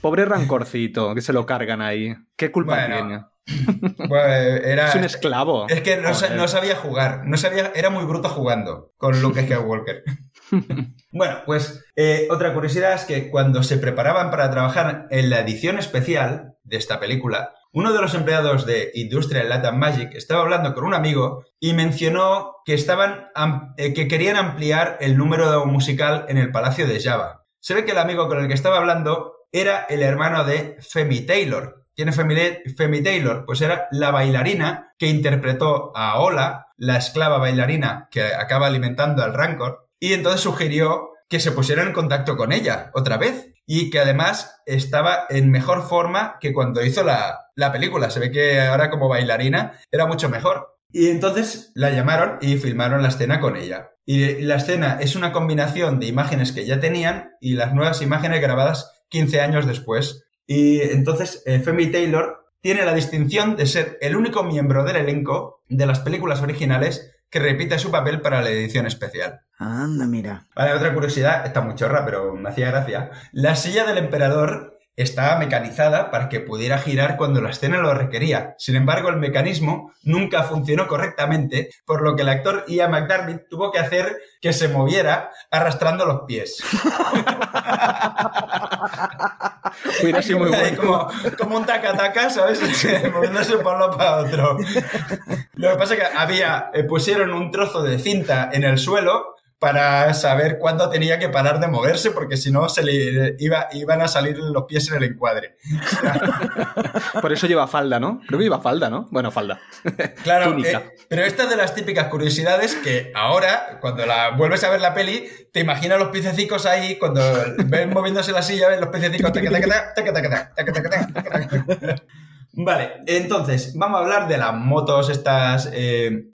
Pobre rancorcito, que se lo cargan ahí. ¿Qué culpa Bueno, tiene? *laughs* Bueno, era... Es un esclavo. Es que no sabía jugar, no sabía, era muy bruto jugando con Luke *laughs* Skywalker. *laughs* bueno, pues eh, otra curiosidad es que cuando se preparaban para trabajar en la edición especial de esta película, uno de los empleados de Industrial and Magic estaba hablando con un amigo y mencionó que estaban eh, que querían ampliar el número musical en el Palacio de Java. Se ve que el amigo con el que estaba hablando era el hermano de Femi Taylor. ¿Quién es Femi Taylor? Pues era la bailarina que interpretó a Ola, la esclava bailarina que acaba alimentando al Rancor, y entonces sugirió que se pusieran en contacto con ella otra vez y que además estaba en mejor forma que cuando hizo la, la película. Se ve que ahora como bailarina era mucho mejor. Y entonces la llamaron y filmaron la escena con ella. Y la escena es una combinación de imágenes que ya tenían y las nuevas imágenes grabadas 15 años después. Y entonces eh, Femi Taylor tiene la distinción de ser el único miembro del elenco de las películas originales que repite su papel para la edición especial. Anda, mira. Vale, otra curiosidad, está muy chorra, pero me hacía gracia. La silla del emperador estaba mecanizada para que pudiera girar cuando la escena lo requería. Sin embargo, el mecanismo nunca funcionó correctamente, por lo que el actor Ian McDermott tuvo que hacer que se moviera arrastrando los pies. *laughs* Muy bueno. como, como un taca-taca, ¿sabes? *laughs* Moviéndose para un lado para otro. Lo que pasa es que había, eh, pusieron un trozo de cinta en el suelo para saber cuándo tenía que parar de moverse, porque si no se le iba, iban a salir los pies en el encuadre. Por eso lleva falda, ¿no? Creo que lleva falda, ¿no? Bueno, falda. Claro, eh, pero esta es de las típicas curiosidades que ahora, cuando la vuelves a ver la peli, te imaginas los piececicos ahí, cuando ven moviéndose la silla, ves los piececicos. Vale, entonces, vamos a hablar de las motos, estas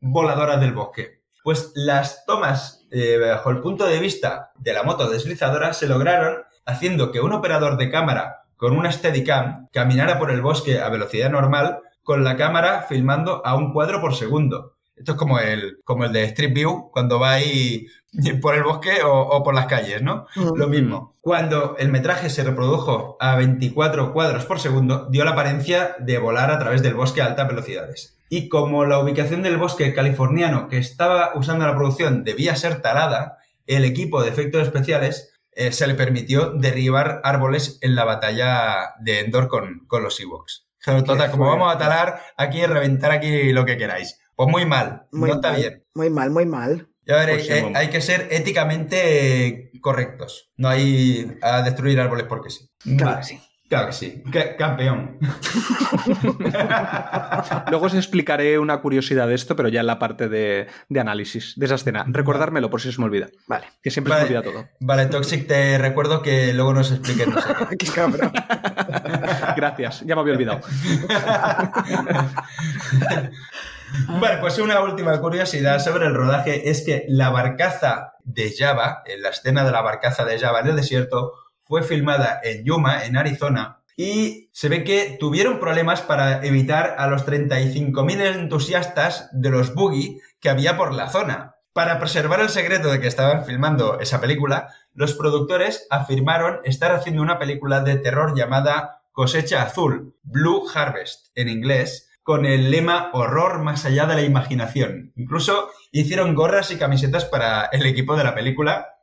voladoras del bosque. Pues las tomas eh, bajo el punto de vista de la moto deslizadora se lograron haciendo que un operador de cámara con una Steadicam caminara por el bosque a velocidad normal con la cámara filmando a un cuadro por segundo. Esto es como el, como el de Street View cuando va ahí *laughs* por el bosque o, o por las calles, ¿no? Lo mismo. Cuando el metraje se reprodujo a 24 cuadros por segundo, dio la apariencia de volar a través del bosque a altas velocidades. Y como la ubicación del bosque californiano que estaba usando la producción debía ser talada, el equipo de efectos especiales eh, se le permitió derribar árboles en la batalla de Endor con, con los Ewoks. Total, como vamos a talar aquí, reventar aquí lo que queráis. Pues muy mal, Muy no está mal, bien. Muy mal, muy mal. Ya veréis, Pues sí, eh, hay que ser éticamente eh, correctos. No hay a destruir árboles porque sí. Claro que sí. Claro que sí. Ca- campeón. *laughs* Luego os explicaré una curiosidad de esto, pero ya en la parte de, de análisis de esa escena. Recordármelo por si se me olvida. Vale. Que siempre Vale. se me olvida todo. Vale, Toxic, te recuerdo que luego nos expliques. no sé qué. Qué cabrón. *laughs* Gracias, ya me había olvidado. *laughs* *laughs* Bueno, pues una última curiosidad sobre el rodaje es que la barcaza de Java, la escena de la barcaza de Java en el desierto, fue filmada en Yuma, en Arizona, y se ve que tuvieron problemas para evitar a los 35.000 entusiastas de los boogie que había por la zona. Para preservar el secreto de que estaban filmando esa película, los productores afirmaron estar haciendo una película de terror llamada Cosecha Azul, Blue Harvest en inglés, con el lema Horror más allá de la imaginación. Incluso hicieron gorras y camisetas para el equipo de la película.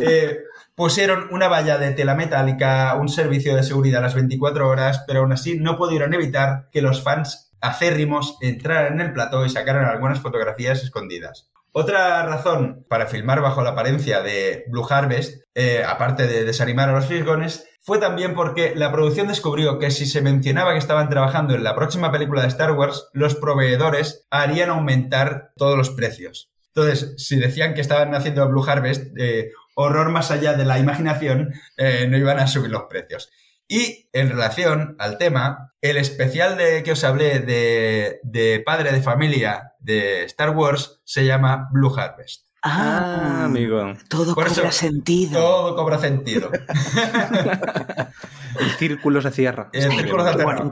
Eh, pusieron una valla de tela metálica, un servicio de seguridad a las 24 horas, pero aún así no pudieron evitar que los fans acérrimos entraran en el plató y sacaran algunas fotografías escondidas. Otra razón para filmar bajo la apariencia de Blue Harvest, eh, aparte de desanimar a los fisgones, fue también porque la producción descubrió que si se mencionaba que estaban trabajando en la próxima película de Star Wars, los proveedores harían aumentar todos los precios. Entonces, si decían que estaban haciendo Blue Harvest, eh, horror más allá de la imaginación, eh, no iban a subir los precios. Y en relación al tema, el especial de que os hablé de, padre de familia de Star Wars se llama Blue Harvest. Ah, ah amigo. Todo cobra sentido. Todo cobra sentido. *laughs* el círculo se cierra. El círculo se cierra.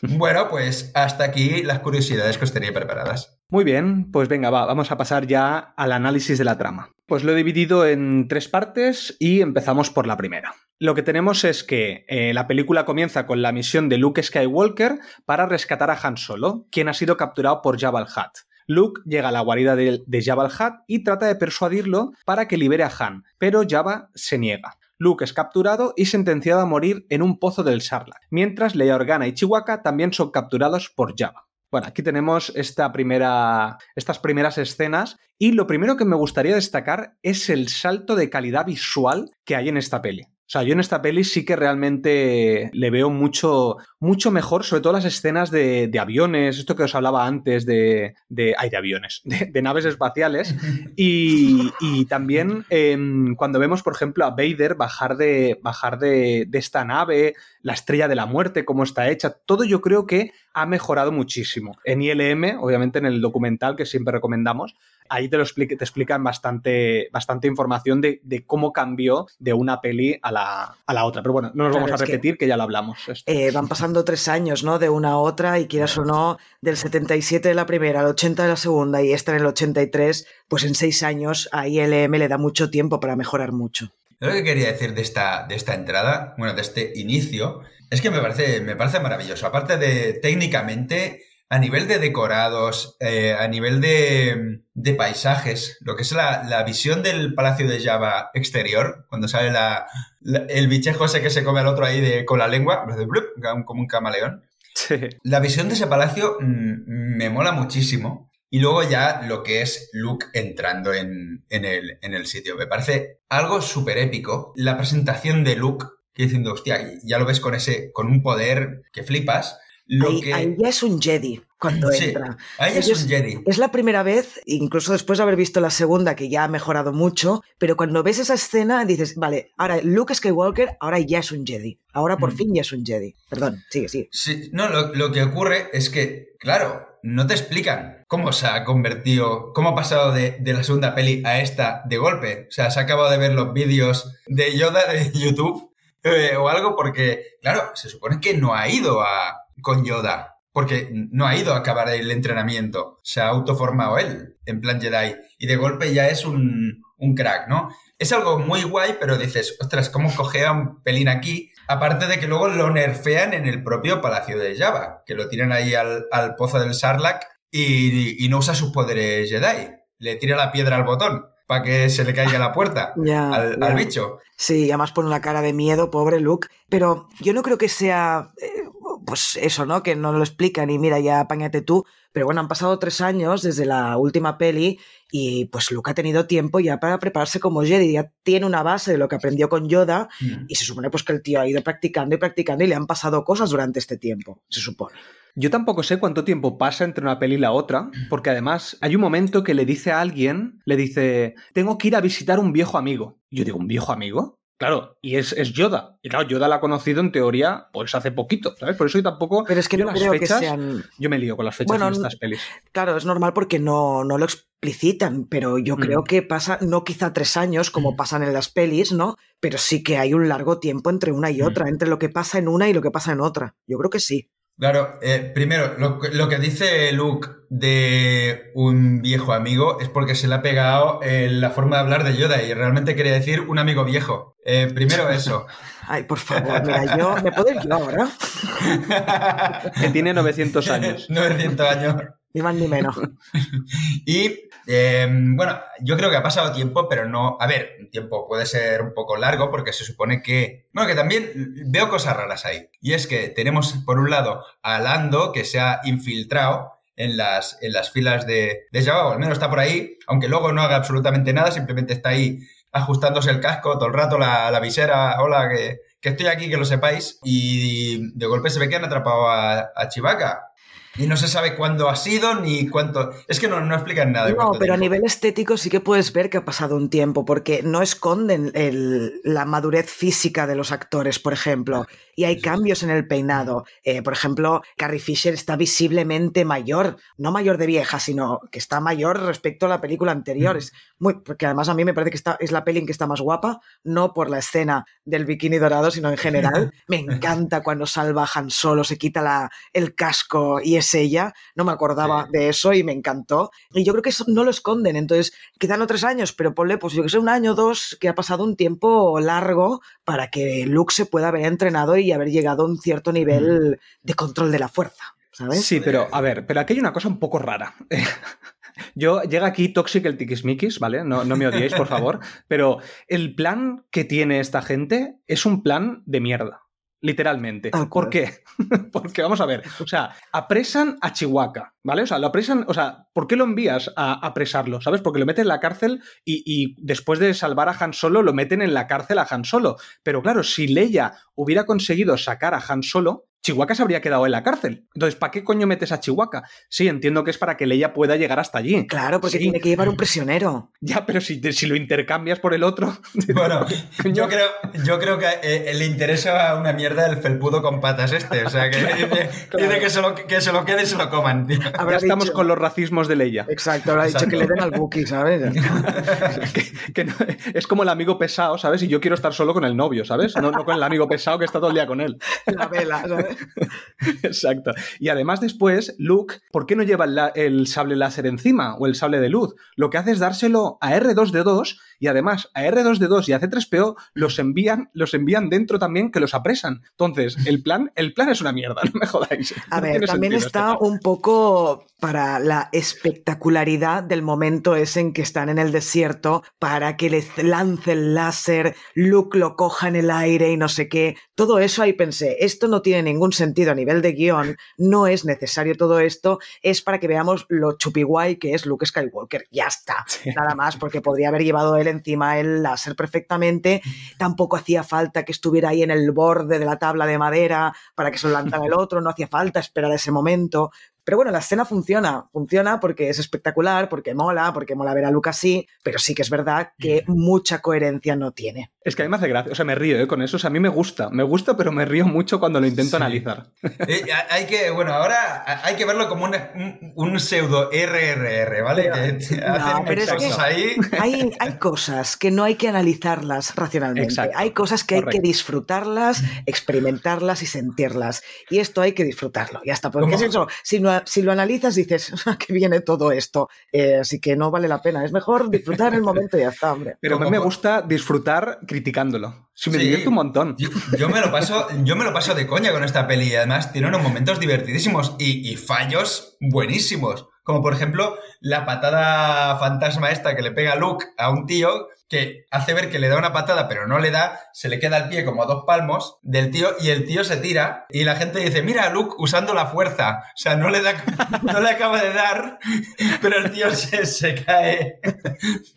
Bueno, pues hasta aquí las curiosidades que os tenía preparadas. Muy bien, pues venga, va, vamos a pasar ya al análisis de la trama. Pues lo he dividido en tres partes y empezamos por la primera. Lo que tenemos es que eh, la película comienza con la misión de Luke Skywalker para rescatar a Han Solo, quien ha sido capturado por Jabal Hutt. Luke llega a la guarida de, de Jabal Hutt y trata de persuadirlo para que libere a Han, pero Jabba se niega. Luke es capturado y sentenciado a morir en un pozo del Sarlacc, mientras Leia Organa y Chihuahua también son capturados por Jabba. Bueno, aquí tenemos esta primera, estas primeras escenas y lo primero que me gustaría destacar es el salto de calidad visual que hay en esta peli. O sea, yo en esta peli sí que realmente le veo mucho, mucho mejor, sobre todo las escenas de, aviones, esto que os hablaba antes de, de, de aviones, *laughs* de, naves espaciales. *laughs* Y, también em, cuando vemos, por ejemplo, a Vader bajar, de, bajar de, esta nave, la estrella de la muerte, cómo está hecha, todo yo creo que ha mejorado muchísimo. En ILM, obviamente en el documental que siempre recomendamos, ahí te lo te explican bastante, bastante información de, cómo cambió de una peli a la, a la otra. Pero bueno, no nos vamos a repetir, que, ya lo hablamos. Eh, van pasando tres años, ¿no? De una a otra, y quieras o no, del 77 de la primera al 80 de la segunda y esta en el 83, pues en seis años a ILM le da mucho tiempo para mejorar mucho. Lo que quería decir de esta, de esta entrada, bueno, de este inicio, es que me parece, me parece maravilloso. Aparte de técnicamente, a nivel de decorados, eh, a nivel de, de, paisajes, lo que es la, la, visión del Palacio de Java exterior, cuando sale la, el bichejo ese que se come al otro ahí de, con la lengua, como un camaleón. La visión de ese palacio mm, me mola muchísimo. Y luego ya lo que es Luke entrando en, en, el, en el sitio. Me parece algo súper épico. La presentación de Luke, que diciendo, hostia, ya lo ves con ese, con un poder que flipas ahí, ya es un Jedi cuando entra. Ahí es, un Jedi. Es la primera vez, incluso después de haber visto la segunda, que ya ha mejorado mucho, pero cuando ves esa escena dices, vale, ahora Luke Skywalker, ahora ya es un Jedi. Ahora por mm. fin ya es un Jedi. Perdón, sigue, sigue. Sí, no, lo, que ocurre es que, claro, no te explican cómo se ha convertido, cómo ha pasado de, de, la segunda peli a esta de golpe. O sea, se ha acabado de ver los vídeos de Yoda de *laughs* YouTube eh, o algo porque, claro, se supone que no ha ido a, con Yoda, porque no ha ido a acabar el entrenamiento, se ha autoformado él en plan Jedi y de golpe ya es un, un crack, ¿no? Es algo muy guay, pero dices, ostras, ¿cómo cogea un pelín aquí? Aparte de que luego lo nerfean en el propio Palacio de Java, que lo tiran ahí al, pozo del Sarlacc y, no usa sus poderes Jedi. Le tira la piedra al botón para que se le caiga la puerta *laughs* al, al, bicho. Sí, además pone una cara de miedo, pobre Luke. Pero yo no creo que sea eh, pues eso, ¿no? Que no lo explican y mira, ya apáñate tú. Pero bueno, han pasado tres años desde la última peli y pues Luke ha tenido tiempo ya para prepararse como Jedi, ya tiene una base de lo que aprendió con Yoda mm. y se supone pues que el tío ha ido practicando y practicando y le han pasado cosas durante este tiempo, se supone. Yo tampoco sé cuánto tiempo pasa entre una peli y la otra, porque además hay un momento que le dice a alguien, le dice, tengo que ir a visitar un viejo amigo. Y yo digo, ¿un viejo amigo? Claro, y es, es, Yoda. Y claro, Yoda la ha conocido en teoría, pues hace poquito, ¿sabes? Por eso yo tampoco. Pero es que no creo que sean. Yo me lío con las fechas de estas pelis. Claro, es normal porque no, no lo explicitan, pero yo mm. creo que pasa, no quizá tres años, como mm. pasan en las pelis, ¿no? Pero sí que hay un largo tiempo entre una y mm. otra, entre lo que pasa en una y lo que pasa en otra. Yo creo que sí. Claro, eh, primero, lo, lo, que dice Luke de un viejo amigo es porque se le ha pegado eh, la forma de hablar de Yoda y realmente quería decir un amigo viejo. Eh, primero eso. *laughs* Ay, por favor, mira, yo, ¿me puedo ir yo ahora? que tiene 900 años. *laughs* 900 años. Ni más ni menos. *laughs* y bueno, yo creo que ha pasado tiempo, pero no. A ver, un tiempo puede ser un poco largo porque se supone que. Bueno, que también veo cosas raras ahí. Y es que tenemos, por un lado, a Lando que se ha infiltrado en las, en las filas de, de Java, al menos está por ahí, aunque luego no haga absolutamente nada, simplemente está ahí ajustándose el casco todo el rato, la, la visera, hola, que, que, estoy aquí, que lo sepáis, y de golpe se ve que han atrapado a, a Chewbacca. Y no se sabe cuándo ha sido ni cuánto. Es que no, no explican nada. No, pero a nivel estético sí que puedes ver que ha pasado un tiempo, porque no esconden el, la madurez física de los actores, por ejemplo. Y hay cambios en el peinado. Eh, por ejemplo, Carrie Fisher está visiblemente mayor, no mayor de vieja, sino que está mayor respecto a la película anterior. Es muy, porque además a mí me parece que está, es la peli en que está más guapa, no por la escena del bikini dorado, sino en general. *laughs* Me encanta cuando salva Han Solo, se quita la, el casco y es ella. No me acordaba sí. de eso y me encantó. Y yo creo que eso no lo esconden. Entonces, quedan otros años, pero ponle, pues yo que sé, un año o dos, que ha pasado un tiempo largo para que Luke se pueda haber entrenado y haber llegado a un cierto nivel mm. de control de la fuerza. ¿sabes? Sí, pero a ver, pero aquí hay una cosa un poco rara. *laughs* Yo llega aquí Toxic el Tiquismiquis, ¿vale? No, no me odiéis, por favor. Pero el plan que tiene esta gente es un plan de mierda. Literalmente. Ah, ¿Por qué? *laughs* Porque vamos a ver, o sea, apresan a Chihuahua, ¿vale? O sea, lo apresan, o sea, ¿por qué lo envías a apresarlo? ¿Sabes? Porque lo meten en la cárcel y, y, después de salvar a Han Solo, lo meten en la cárcel a Han Solo. Pero claro, si Leia hubiera conseguido sacar a Han Solo, Chihuahua se habría quedado en la cárcel. Entonces, ¿para qué coño metes a Chihuahua? Sí, entiendo que es para que Leia pueda llegar hasta allí. Claro, porque sí. tiene que llevar un prisionero. *laughs* Ya, pero si, si lo intercambias por el otro. *laughs* Bueno, yo creo, yo creo que eh, le interesa una mierda el felpudo con patas este. O sea, que *laughs* dice, claro. que, se lo, que se lo quede y se lo coman. Tío. Ya estamos dicho... con los racismos de Leia. Exacto, habrá Exacto. dicho que le den al Buki, ¿sabes? que, que no, es como el amigo pesado, ¿sabes? Y yo quiero estar solo con el novio, ¿sabes? No, no con el amigo pesado que está todo el día con él. La vela, ¿sabes? *laughs* Exacto. Y además después, Luke, ¿por qué no lleva el, sable láser encima o el sable de luz? Lo que hace es dárselo a R2D2 y además a R2D2 y a C3PO los envían, los envían dentro también que los apresan. Entonces, el plan, el plan es una mierda, *laughs* no me jodáis. A no ver, también está este un poco para la espectacularidad del momento ese en que están en el desierto para que les lance el láser, Luke lo coja en el aire y no sé qué. Todo eso ahí pensé, esto no tiene ningún sentido a nivel de guion, no es necesario todo esto, es para que veamos lo chupiguay que es Luke Skywalker. Ya está, sí. nada más, porque podría haber llevado encima el láser perfectamente, tampoco hacía falta que estuviera ahí en el borde de la tabla de madera para que se lo lanzara el otro, no hacía falta esperar ese momento, pero bueno, la escena funciona, funciona porque es espectacular, porque mola, porque mola ver a Luke así, pero sí que es verdad que mucha coherencia no tiene. Es que a mí me hace gracia, o sea, me río ¿eh? con eso, o sea, a mí me gusta, me gusta, pero me río mucho cuando lo intento sí. analizar. Eh, hay que, bueno, ahora hay que verlo como un, un, un pseudo RRR, ¿vale? Pero, que no, pero es que ahí. Hay, hay, cosas que no hay que analizarlas racionalmente, Exacto. hay cosas que Correcto. hay que disfrutarlas, experimentarlas y sentirlas, y esto hay que disfrutarlo, ya está, porque ¿Cómo? es eso, si no si lo analizas dices, *laughs* ah, que viene todo esto? Eh, así que no vale la pena. Es mejor *laughs* disfrutar el momento y ya está, hombre. Pero a mí me gusta disfrutar criticándolo. Si me sí, divierto un montón. Yo, yo, me lo paso, yo me lo paso de coña con esta peli. Y además tiene unos momentos divertidísimos y, y fallos buenísimos. Como por ejemplo, la patada fantasma esta que le pega Luke a un tío que hace ver que le da una patada, pero no le da, se le queda el pie como a dos palmos del tío y el tío se tira y la gente dice, mira Luke usando la fuerza. O sea, no le, da, *laughs* no le acaba de dar, *laughs* pero el tío se, se cae. *laughs*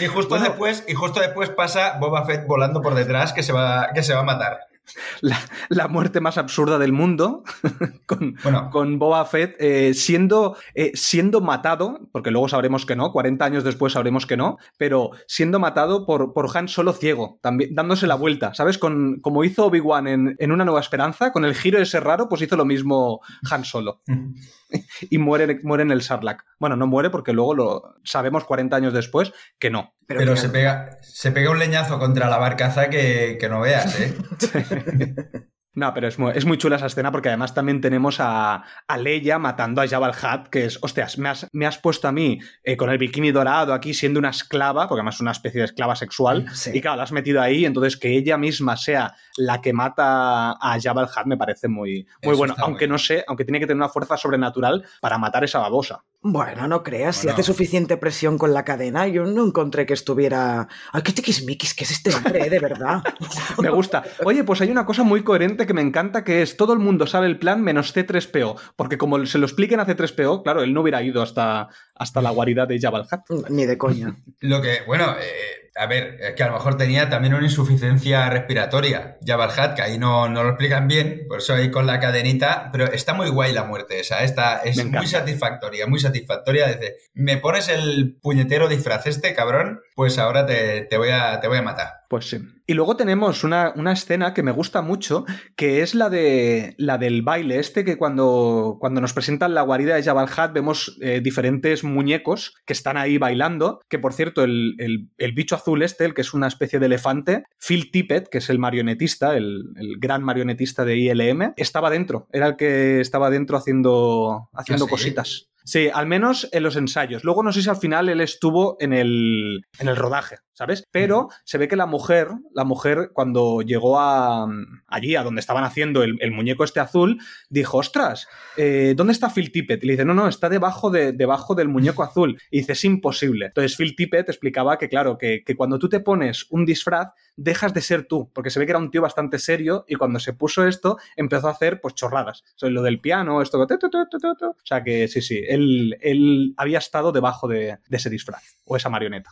y, justo bueno. después, y justo después pasa Boba Fett volando por detrás que se va, que se va a matar. *laughs* La, la, muerte más absurda del mundo, *laughs* con, bueno. con Boba Fett eh, siendo, eh, siendo matado, porque luego sabremos que no, 40 años después sabremos que no, pero siendo matado por, por Han Solo ciego, también dándose la vuelta, ¿sabes? Con, como hizo Obi-Wan en, en, Una Nueva Esperanza, con el giro ese raro, pues hizo lo mismo Han Solo. *laughs* *laughs* y muere, muere en el Sarlacc. Bueno, no muere porque luego lo sabemos 40 años después que no. Pero, pero se, pega, se pega un leñazo contra la barcaza que, que no veas, ¿eh? *laughs* *laughs* No, pero es muy, es muy chula esa escena porque además también tenemos a, a Leia matando a Jabba el Hutt, que es, hostias, me has, me has puesto a mí eh, con el bikini dorado aquí siendo una esclava, porque además es una especie de esclava sexual, Sí. y claro, la has metido ahí, entonces que ella misma sea la que mata a Jabba el Hutt me parece muy, muy Eso bueno, aunque no sé, aunque tiene que tener una fuerza sobrenatural para matar esa babosa. Bueno, no creas, si hace suficiente presión con la cadena, yo no encontré que estuviera. Ay, qué tiquismiquis, que es este hombre, eh, de verdad. *laughs* Me gusta. Oye, pues hay una cosa muy coherente que me encanta, que es todo el mundo sabe el plan menos C3PO, porque como se lo expliquen a C3PO, claro, él no hubiera ido hasta, hasta la guarida de Jabba el Hutt. Ni de coña. *laughs* Lo que, bueno, eh, a ver, es que a lo mejor tenía también una insuficiencia respiratoria. Hutt, que ahí no, no lo explican bien, por eso ahí con la cadenita, pero está muy guay la muerte esa, esta es Me muy satisfactoria, muy satisfactoria. Dice, me pones el puñetero disfraz este, cabrón, pues ahora te, te voy, a, te voy a matar. Pues sí. Y luego tenemos una, una escena que me gusta mucho, que es la de la del baile este, que cuando, cuando nos presentan la guarida de Jabba el Hutt vemos eh, diferentes muñecos que están ahí bailando, que por cierto, el, el- el bicho azul este, el que es una especie de elefante, Phil Tippett, que es el marionetista, el, el gran marionetista de ILM, estaba dentro, era el que estaba dentro haciendo, haciendo ¿Ah, sí? cositas. Sí, al menos en los ensayos. Luego no sé si al final él estuvo en el, en el rodaje, ¿sabes? Pero se ve que la mujer, la mujer cuando llegó a, allí, a donde estaban haciendo el, el muñeco este azul, dijo, ostras, eh, ¿dónde está Phil Tippett? Y le dice, no, no, está debajo, de, debajo del muñeco azul. Y dice, es imposible. Entonces Phil Tippett explicaba que, claro, que, que cuando tú te pones un disfraz, dejas de ser tú, porque se ve que era un tío bastante serio y cuando se puso esto empezó a hacer pues chorradas. O sea, lo del piano, esto... O sea que sí, sí, él, él había estado debajo de, de ese disfraz o esa marioneta.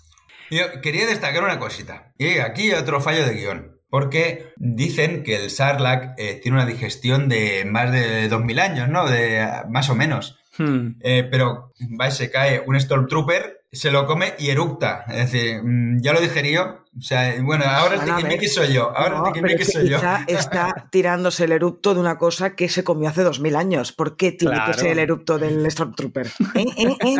Yo quería destacar una cosita. Y aquí otro fallo de guion. Porque dicen que el Sarlacc eh, tiene una digestión de más de 2000 años, ¿no? De más o menos. Hmm. Eh, pero va se cae un Stormtrooper, se lo come y eructa. Es decir, mm, ya lo digerí O sea, bueno, ahora el Bueno, a ver. tiquismiqui soy yo. Ahora No, el que soy yo. quizá está *laughs* tirándose el erupto de una cosa que se comió hace dos mil años. ¿Por qué tiene Claro. que ser el erupto del Stormtrooper? *laughs* ¿Eh, eh, eh?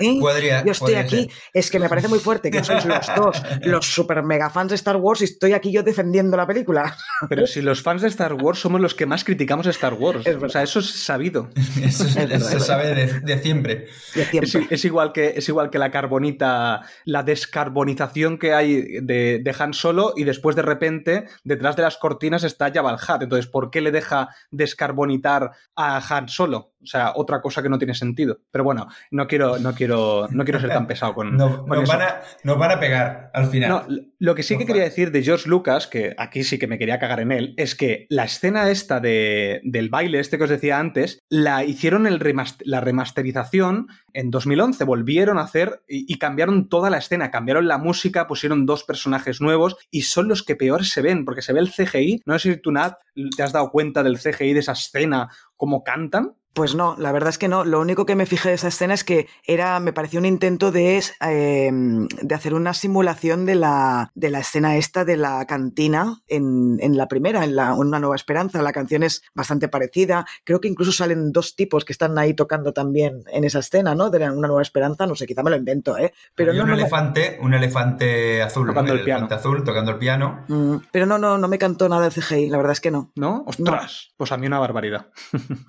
¿Eh? podría- Yo estoy podría aquí, ser. es que me parece muy fuerte que sois los dos, *laughs* los super mega fans de Star Wars, y estoy aquí yo defendiendo la película. Pero si los fans de Star Wars somos los que más criticamos a Star Wars. Es o sea, eso es sabido. Eso, Es eso es se sabe de, de siempre. De Es, siempre. es igual que, es igual que la carbonita, la descarbonización que hay de, de Han Solo y después de repente detrás de las cortinas está Jabba el Hutt. Entonces, ¿por qué le deja descarbonitar a Han Solo? O sea, otra cosa que no tiene sentido. Pero bueno, no quiero, no quiero, no quiero ser tan *laughs* pesado con, No- con nos, eso. van a, nos van a pegar al final. No, lo que sí que quería decir de George Lucas, que aquí sí que me quería cagar en él, es que la escena esta de, del baile, este que os decía antes, la hicieron el la remasterización en 2011. Volvieron a hacer y, y cambiaron toda la escena, cambiaron la música, pusieron dos personajes nuevos y son los que peor se ven, porque se ve el CGI. No sé si tú, Nat, te has dado cuenta del CGI de esa escena, cómo cantan. Pues no, la verdad es que no. Lo único que me fijé de esa escena es que era, me pareció un intento de, eh, de hacer una simulación de la, de la escena esta de la cantina en, en la primera, en, la, en Una Nueva Esperanza. La canción es bastante parecida. Creo que incluso salen dos tipos que están ahí tocando también en esa escena, ¿no? De Una Nueva Esperanza. No sé, quizá me lo invento, ¿eh? Pero Había no, un no me- elefante, un elefante azul, ¿no? Tocando el elefante azul tocando el piano. Mm, pero no, no, no me cantó nada el CGI, la verdad es que no. ¿No? ¡Ostras! Pues a mí una barbaridad.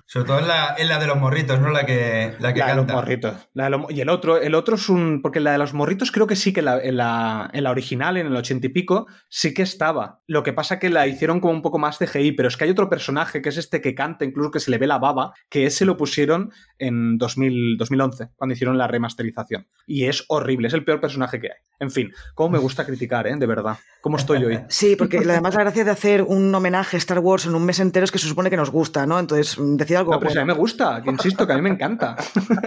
Sobre todo en la, en la de los morritos, ¿no? La que, la que La de los canta. morritos. La de los- y el otro, el otro es un. Porque la de los morritos creo que sí que la- en, la, en la original, en el ochenta y pico, sí que estaba. Lo que pasa que la hicieron como un poco más CGI, pero es que hay otro personaje que es este que canta, incluso que se le ve la baba, que ese lo pusieron en 2000, 2011, cuando hicieron la remasterización. Y es horrible, es el peor personaje que hay. En fin, cómo me gusta criticar, ¿eh? De verdad. ¿Cómo estoy hoy? *laughs* Sí, porque además la gracia de hacer un homenaje a Star Wars en un mes entero es que se supone que nos gusta, ¿no? Entonces, decir algo No, pero si a bueno. mí me gusta, que insisto, que a mí me encanta.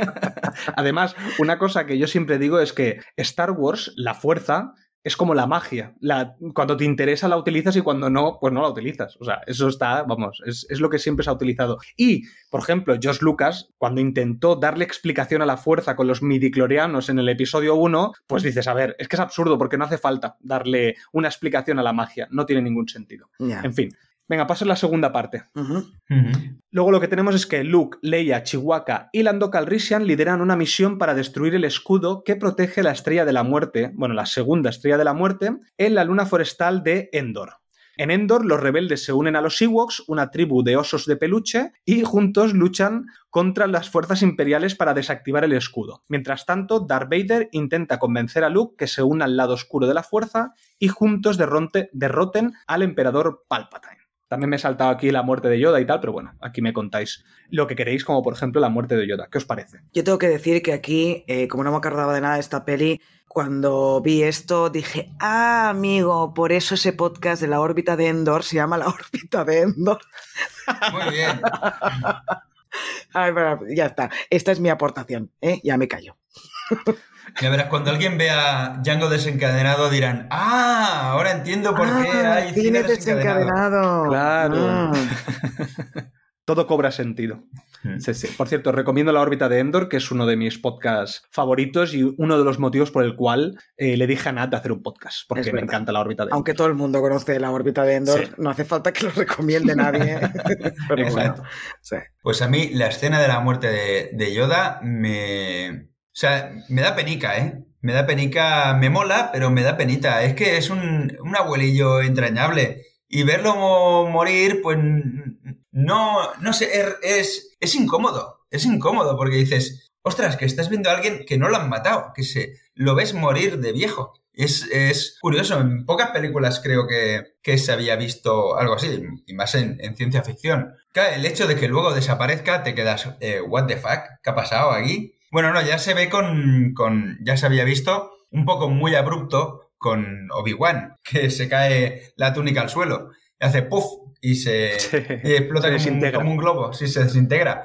*laughs* Además, una cosa que yo siempre digo es que Star Wars, la fuerza, es como la magia. La, cuando te interesa la utilizas y cuando no, pues no la utilizas. O sea, eso está, vamos, es, es lo que siempre se ha utilizado. Y, por ejemplo, Josh Lucas, cuando intentó darle explicación a la fuerza con los midiclorianos en el episodio 1, pues dices, a ver, es que es absurdo porque no hace falta darle una explicación a la magia. No tiene ningún sentido. En fin. Venga, paso a la segunda parte. Luego lo que tenemos es que Luke, Leia, Chihuahua y Lando Calrissian lideran una misión para destruir el escudo que protege la Estrella de la Muerte, bueno, la segunda Estrella de la Muerte, en la luna forestal de Endor. En Endor, los rebeldes se unen a los Ewoks, una tribu de osos de peluche, y juntos luchan contra las fuerzas imperiales para desactivar el escudo. Mientras tanto, Darth Vader intenta convencer a Luke que se una al lado oscuro de la fuerza y juntos derroten al emperador Palpatine. También me he saltado aquí la muerte de Yoda y tal, pero bueno, aquí me contáis lo que queréis, como por ejemplo la muerte de Yoda. ¿Qué os parece? Yo tengo que decir que aquí, eh, como no me acordaba de nada de esta peli, cuando vi esto dije, ah, amigo, por eso ese podcast de la órbita de Endor se llama la *laughs* órbita de Endor. Muy bien. *laughs* Ay, ya está. Esta es mi aportación, ¿eh? Ya me callo. *laughs* Ya verás, cuando alguien vea Django desencadenado dirán, ah, ahora entiendo por qué ah, hay cine desencadenado. Claro. Ah. *laughs* Todo cobra sentido. Sí, sí. Por cierto, recomiendo La órbita de Endor, que es uno de mis podcasts favoritos y uno de los motivos por el cual eh, le dije a Nat de hacer un podcast, porque me encanta La órbita de Endor. Aunque todo el mundo conoce La órbita de Endor, no hace falta que lo recomiende nadie. *laughs* *laughs* Exacto. Pues a mí la escena de la muerte de, de Yoda me, o sea, me da penica, ¿eh? Me da penica, me mola, pero me da penita. Es que es un, un abuelillo entrañable. Y verlo morir, pues no, no sé, er, es, es incómodo. Es incómodo porque dices, ostras, que estás viendo a alguien que no lo han matado, que se lo ves morir de viejo. Es, es curioso, en pocas películas creo que, que, se había visto algo así, y más en, en, ciencia ficción. Claro, el hecho de que luego desaparezca, te quedas, eh, what the fuck, ¿qué ha pasado aquí? Bueno, no, ya se ve con, con ya se había visto un poco muy abrupto con Obi-Wan, *laughs* que se cae la túnica al suelo, y hace puff y se explota como, un, globo, sí, se desintegra.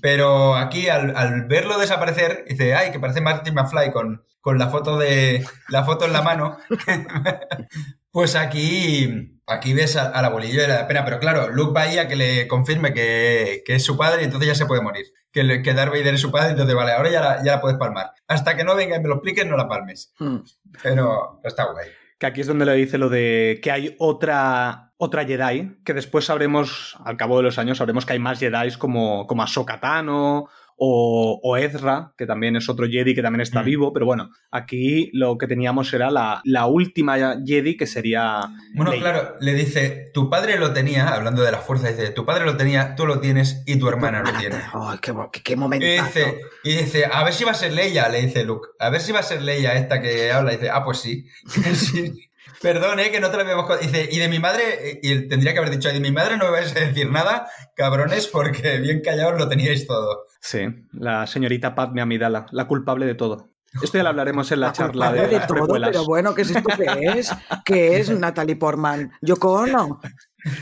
Pero aquí al, verlo desaparecer, dice, ay, que parece Martin McFly con, con la foto de la foto en la mano. *laughs* pues aquí, aquí ves al abuelillo de la pena, pero claro, Luke va a que le confirme que, que es su padre y entonces ya se puede morir que, que Darth Vader es su padre, entonces vale, ahora ya la, ya puedes palmar. Hasta que no venga y me lo expliques, no la palmes. Hmm. Pero está guay. Que aquí es donde le dice lo de que hay otra, otra Jedi, que después sabremos, al cabo de los años, sabremos que hay más Jedi como, como Ahsoka Tano o, Ezra, que también es otro Jedi que también está mm. vivo, pero bueno, aquí lo que teníamos era la, última Jedi que sería... Bueno, claro, le dice, tu padre lo tenía, hablando de la fuerza, dice, tu padre lo tenía, tú lo tienes y tu hermana lo tiene. *laughs* ¡Ay, qué, qué, momento! Y dice, y dice, a ver si va a ser Leia, le dice Luke, a ver si va a ser Leia esta que habla, y dice, ah, pues sí. *laughs* sí. Perdón, eh, que no te lo habíamos... Dice, y de mi madre, y tendría que haber dicho, y de mi madre no me vais a decir nada, cabrones, porque bien callados lo teníais todo. Sí, la señorita Padme Amidala, la culpable de todo. Esto ya lo hablaremos en la, *laughs* charla de, de todo, Pero bueno, ¿qué es esto que es? ¿Qué es *laughs* Natalie Portman? ¿Yoko Ono?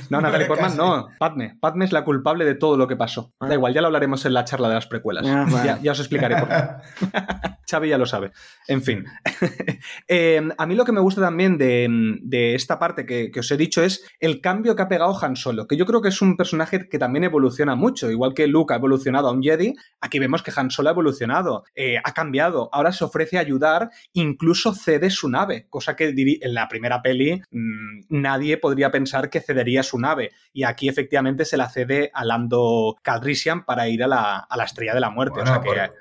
No, *laughs* Natalie Portman no. Padme. Padme es la culpable de todo lo que pasó. Da ah. igual, ya lo hablaremos en la charla de las precuelas. Ah, ya, os explicaré por qué. *laughs* Xavi ya lo sabe. En fin. *laughs* Em, a mí lo que me gusta también de, esta parte que, os he dicho es el cambio que ha pegado Han Solo, que yo creo que es un personaje que también evoluciona mucho. Igual que Luke ha evolucionado a un Jedi, aquí vemos que Han Solo ha evolucionado, eh, ha cambiado. Ahora se ofrece a ayudar, incluso cede su nave, cosa que en la primera peli mm, nadie podría pensar que cedería su nave. Y aquí efectivamente se la cede a Lando Calrissian para ir a la, Estrella de la Muerte.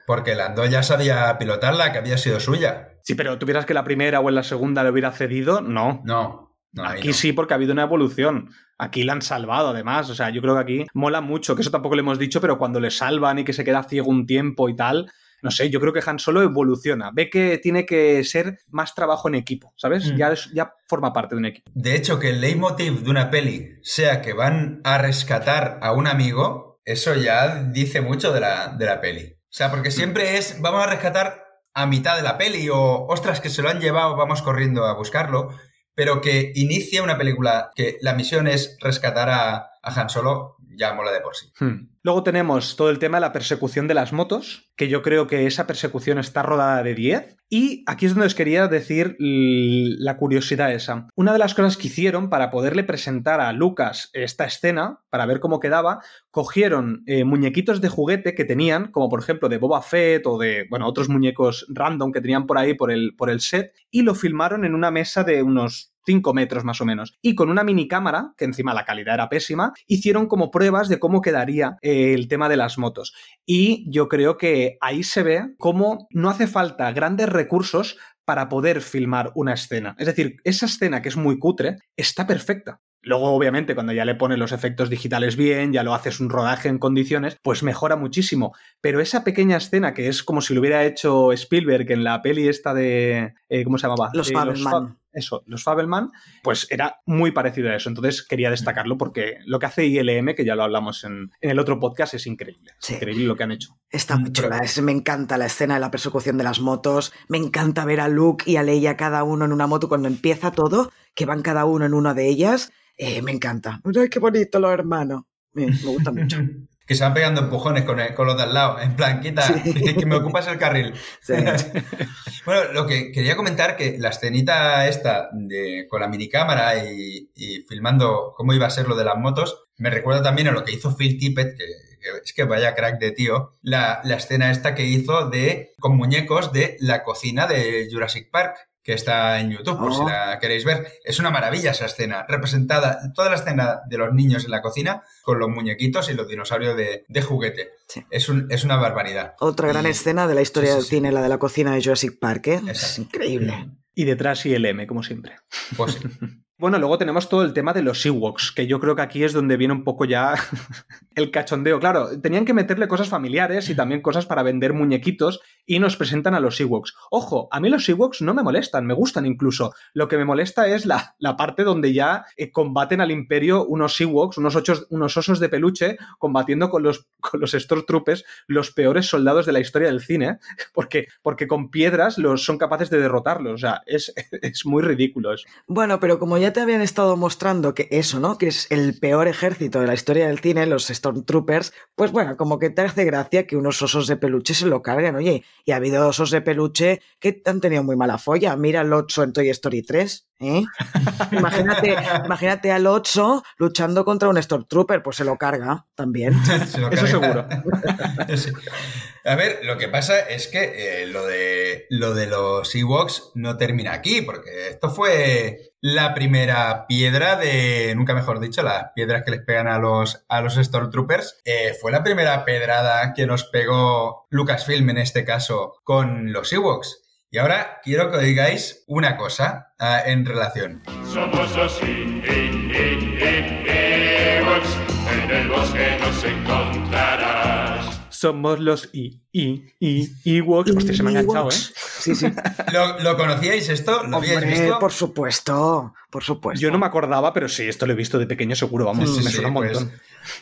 porque Lando ya sabía pilotarla, que había sido suya. Sí, pero ¿tuvieras que la primera o en la segunda le hubiera cedido? No. No. aquí sí, porque ha habido una evolución. Aquí la han salvado, además. O sea, yo creo que aquí mola mucho, que eso tampoco le hemos dicho, pero cuando le salvan y que se queda ciego un tiempo y tal, no sé, yo creo que Han Solo evoluciona, ve que tiene que ser más trabajo en equipo, ¿sabes? Mm. Ya, ya forma parte de un equipo. De hecho, que el leitmotiv de una peli sea que van a rescatar a un amigo, eso ya dice mucho de la, de la peli. O sea, porque siempre es, vamos a rescatar a mitad de la peli o, ostras, que se lo han llevado, vamos corriendo a buscarlo, pero que inicia una película que la misión es rescatar a, a Han Solo, ya de por sí. Hmm. Luego tenemos todo el tema de la persecución de las motos, que yo creo que esa persecución está rodada de 10. Y aquí es donde os quería decir la curiosidad esa. Una de las cosas que hicieron para poderle presentar a Lucas esta escena, para ver cómo quedaba, cogieron eh, muñequitos de juguete que tenían, como por ejemplo de Boba Fett o de, bueno, otros muñecos random que tenían por ahí por el, por el set, y lo filmaron en una mesa de unos 5 metros más o menos. Y con una mini cámara, que encima la calidad era pésima, hicieron como pruebas de cómo quedaría el tema de las motos. Y yo creo que ahí se ve cómo no hace falta grandes recursos para poder filmar una escena. Es decir, esa escena que es muy cutre está perfecta. Luego, obviamente, cuando ya le pones los efectos digitales bien, ya lo haces un rodaje en condiciones, pues mejora muchísimo. Pero esa pequeña escena que es como si lo hubiera hecho Spielberg en la peli esta de. eh, ¿Cómo se llamaba? Los Eh, Fabelman. Eso, los Fabelman, pues era muy parecido a eso. Entonces quería destacarlo porque lo que hace ILM, que ya lo hablamos en, en el otro podcast, es increíble. Es increíble lo que han hecho. Está muy chula, es- me encanta la escena de la persecución de las motos, me encanta ver a Luke y a Leia cada uno en una moto cuando empieza todo, que van cada uno en una de ellas, eh, me encanta. Ay, qué bonito los hermanos, me, me gusta mucho. *laughs* Que se van pegando empujones con, el- con los de al lado. En plan, quita, *laughs* que me ocupas el carril. Sí. *laughs* Bueno, lo que quería comentar que la escenita esta de, con la minicámara y, y filmando cómo iba a ser lo de las motos, me recuerda también a lo que hizo Phil Tippett, que, que es que vaya crack de tío, la, la escena esta que hizo de con muñecos de la cocina de Jurassic Park que está en YouTube, por Oh. si la queréis ver. Es una maravilla esa escena, representada toda la escena de los niños en la cocina con los muñequitos y los dinosaurios de, de juguete. Sí. Es, un- es una barbaridad. Otra gran Y- escena de la historia Sí, sí, del sí. cine, la de la cocina de Jurassic Park, ¿eh? es increíble. Y detrás ILM, como siempre. Pues sí. *laughs* Bueno, luego tenemos todo el tema de los Ewoks, que yo creo que aquí es donde viene un poco ya *laughs* el cachondeo. Claro, tenían que meterle cosas familiares y también cosas para vender muñequitos y nos presentan a los Ewoks. Ojo, a mí los Ewoks no me molestan, me gustan incluso. Lo que me molesta es la, la parte donde ya eh, combaten al imperio unos Ewoks, unos, unos osos de peluche, combatiendo con los, *laughs* con los Stormtroopers, los peores soldados de la historia del cine, *laughs* porque, porque con piedras los, son capaces de derrotarlos. O sea, es, es muy ridículo eso. Bueno, pero como ya te habían estado mostrando que eso, ¿no? Que es el peor ejército de la historia del cine, los Stormtroopers, pues bueno, como que te hace gracia que unos osos de peluche se lo carguen, oye. Y ha habido osos de peluche que han tenido muy mala folla. Mira el 8 en Toy Story 3, ¿eh? *laughs* Imagínate, imagínate al 8 luchando contra un Stormtrooper, pues se lo carga también. *laughs* Se lo Eso seguro. *laughs* A ver, lo que pasa es que eh, lo, de, lo de los Ewoks no termina aquí, porque esto fue la primera piedra de, nunca mejor dicho, las piedras que les pegan a los, a los Stormtroopers. Eh, fue la primera pedrada que nos pegó Lucasfilm en este caso con los Ewoks. Y ahora quiero que digáis una cosa ah, en relación. Somos los en el bosque nos encontrarás. Somos los I, I, I, Ewoks. Hostia, se me ha enganchado, ¿eh? Sí, sí. *laughs* ¿Lo, lo conocíais esto? ¿Lo habíais Hombre, visto? por supuesto, por supuesto. Yo no me acordaba, pero sí, esto lo he visto de pequeño seguro, vamos, Sí, me sí, suena un pues, montón.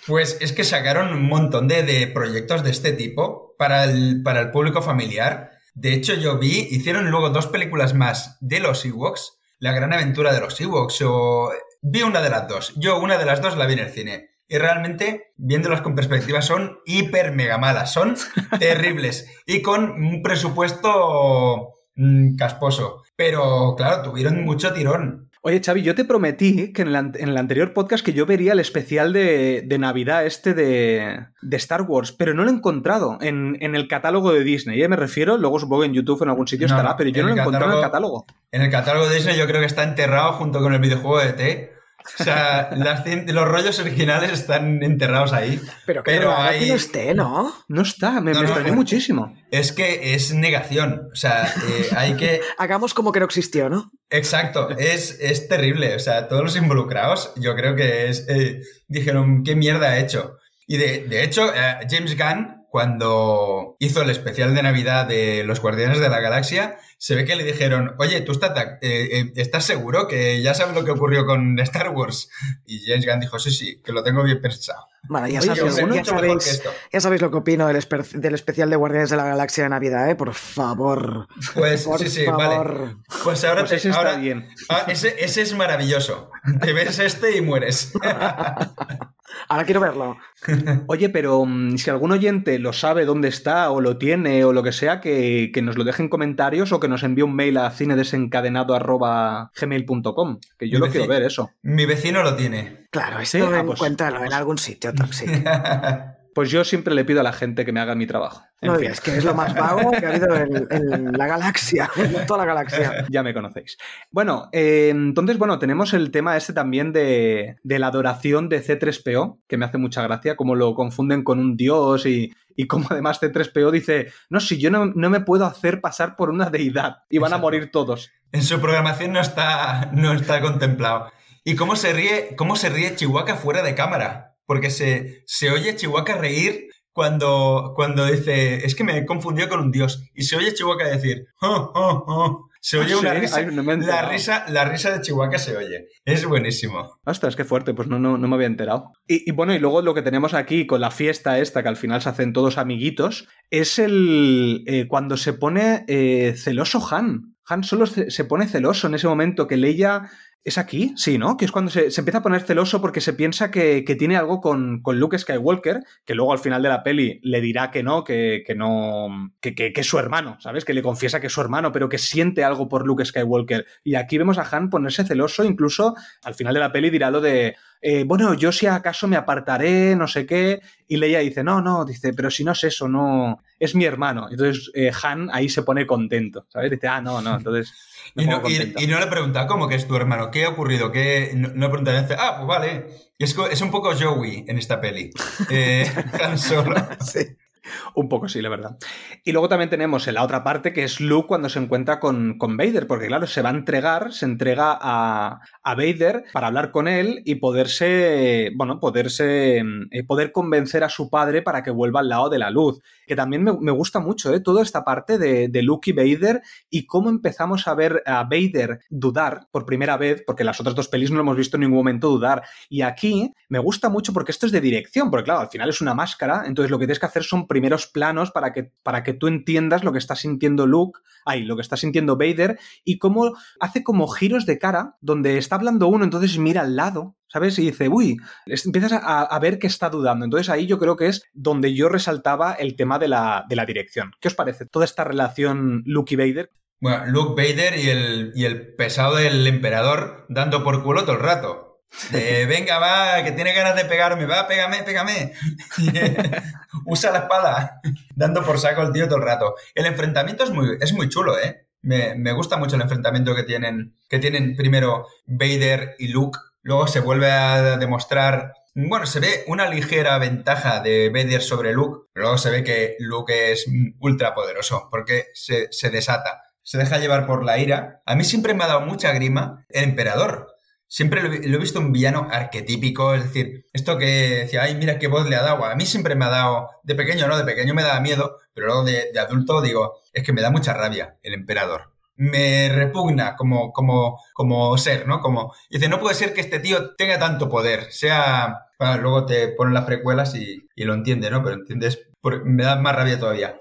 Pues es que sacaron un montón de, de proyectos de este tipo para el, para el público familiar. De hecho, yo vi, hicieron luego dos películas más de los Ewoks, La gran aventura de los Ewoks, o vi una de las dos. Yo una de las dos la vi en el cine. Y realmente, viéndolas con perspectiva, son hiper mega malas, son *laughs* terribles. Y con un presupuesto mm, casposo. Pero claro, tuvieron mucho tirón. Oye, Xavi, yo te prometí que en el, an- en el anterior podcast que yo vería el especial de, de Navidad este de, de Star Wars, pero no lo he encontrado en, en el catálogo de Disney, ¿eh? me refiero, luego supongo que en YouTube en algún sitio No, estará, pero yo no lo he encontrado en el catálogo. En el catálogo de Disney yo creo que está enterrado junto con el videojuego de T. O sea, las los rollos originales están enterrados ahí. Pero, que pero raro que hay- no esté, ¿no? No está, me, No, me no, extrañó no. muchísimo. Es que es negación. O sea, eh, hay que... *laughs* Hagamos como que no existió, ¿no? Exacto, es, es terrible. O sea, todos los involucrados yo creo que es... eh, dijeron, ¿qué mierda ha hecho? Y de, de hecho, eh, James Gunn, cuando hizo el especial de Navidad de Los Guardianes de la Galaxia, se ve que le dijeron, oye, ¿tú estás, eh, eh, estás seguro que ya sabes lo que ocurrió con Star Wars? Y James Gunn dijo, sí, sí, que lo tengo bien pensado. Bueno, ya, Oye, sabéis, ya mucho mejor que sabéis- esto. ya sabéis lo que opino del, especial de Guardianes de la Galaxia de Navidad, ¿eh? Por favor. Pues Por sí, sí, favor. vale. Pues ahora Pues te- ahora- bien. Ah, ese, ese es maravilloso. Te ves este y mueres. *laughs* Ahora quiero verlo. Oye, pero mm, si algún oyente lo sabe dónde está o lo tiene o lo que sea, que, que nos lo deje en comentarios o que nos envíe un mail a cinedesencadenado.gmail.com, que yo Mi lo quiero ver eso. Mi vecino lo tiene. Claro, Sí, esto ah, pues- encuéntralo en algún sitio, Toxic. *laughs* Pues yo siempre le pido a la gente que me haga mi trabajo. En No fin. digas que es lo más vago que ha habido en, en la galaxia, *laughs* en toda la galaxia. *laughs* Ya me conocéis. Bueno, eh, entonces, bueno, tenemos el tema este también de, de la adoración de C3PO, que me hace mucha gracia, como lo confunden con un dios y, y como además C3PO dice, no, si yo no, no me puedo hacer pasar por una deidad y van a morir todos. En su programación no está, no está contemplado. Y cómo se ríe, cómo se ríe Chihuahua fuera de cámara. Porque se, se oye Chihuahua reír cuando, cuando dice, es que me he confundido con un dios. Y se oye Chihuahua decir, "Oh, oh, oh". se oye ¿Ah, una sí? risa, la risa, la risa de Chihuahua se oye. Es buenísimo. Ostras, qué fuerte, pues no, no, no me había enterado. Y, y bueno, y luego lo que tenemos aquí con la fiesta esta, que al final se hacen todos amiguitos, es el eh, cuando se pone eh, celoso Han. Han solo se, se pone celoso en ese momento que Leia... ¿Es aquí? Sí, ¿no? Que es cuando se, se empieza a poner celoso porque se piensa que, que tiene algo con, con Luke Skywalker, que luego al final de la peli le dirá que no, que, que no. Que, que- que es su hermano, ¿sabes? Que le confiesa que es su hermano, pero que siente algo por Luke Skywalker. Y aquí vemos a Han ponerse celoso, incluso al final de la peli dirá lo de. Eh, bueno, yo si acaso me apartaré, no sé qué. Y Leia dice, no, no, dice, pero si no es eso, no. Es mi hermano. Entonces eh, Han ahí se pone contento, ¿sabes? Dice, ah, no, no, *laughs* entonces. me Y pongo no, y- contento. y no le pregunta cómo que es tu hermano, qué ha ocurrido, qué no, no le pregunta, dice, ah, pues vale. Es, es un poco Joey en esta peli. *laughs* Eh, Han Solo. Sí. *laughs* Un poco sí, la verdad. Y luego también tenemos en la otra parte que es Luke cuando se encuentra con, con Vader, porque claro, se va a entregar, se entrega a, a Vader para hablar con él y poderse, bueno, poderse, eh, poder convencer a su padre para que vuelva al lado de la luz. Que también me, me gusta mucho, ¿eh? Toda esta parte de, de Luke y Vader y cómo empezamos a ver a Vader dudar por primera vez, porque las otras dos pelis no lo hemos visto en ningún momento dudar. Y aquí me gusta mucho porque esto es de dirección, porque claro, al final es una máscara, entonces lo que tienes que hacer son primeros planos para que, para que tú entiendas lo que está sintiendo Luke, ay, lo que está sintiendo Vader, y cómo hace como giros de cara, donde está hablando uno, entonces mira al lado, ¿sabes? Y dice, uy, empiezas a, a ver que está dudando. Entonces ahí yo creo que es donde yo resaltaba el tema de la, de la dirección. ¿Qué os parece? Toda esta relación Luke y Vader. Bueno, Luke Vader y el, y el pesado del emperador dando por culo todo el rato. Venga, va, que tiene ganas de pegarme, va, pégame, pégame. *laughs* Usa la espada. Dando por saco el tío todo el rato. El enfrentamiento es muy, es muy chulo, ¿eh? Me, me gusta mucho el enfrentamiento que tienen, que tienen primero Vader y Luke. Luego se vuelve a demostrar. Bueno, se ve una ligera ventaja de Vader sobre Luke. Luego se ve que Luke es ultra poderoso porque se, se desata. Se deja llevar por la ira. A mí siempre me ha dado mucha grima el emperador. Siempre lo, he- lo he visto un villano arquetípico, es decir, esto que decía, ay, mira qué voz le ha dado. A mí siempre me ha dado, de pequeño, ¿no? De pequeño me daba miedo, pero luego de, de adulto digo, es que me da mucha rabia el emperador. Me repugna como, como, como ser, ¿no? Como, dice, no puede ser que este tío tenga tanto poder, sea... Bueno, luego te ponen las precuelas y, y lo entiende, ¿no? Pero entiendes, por- me da más rabia todavía.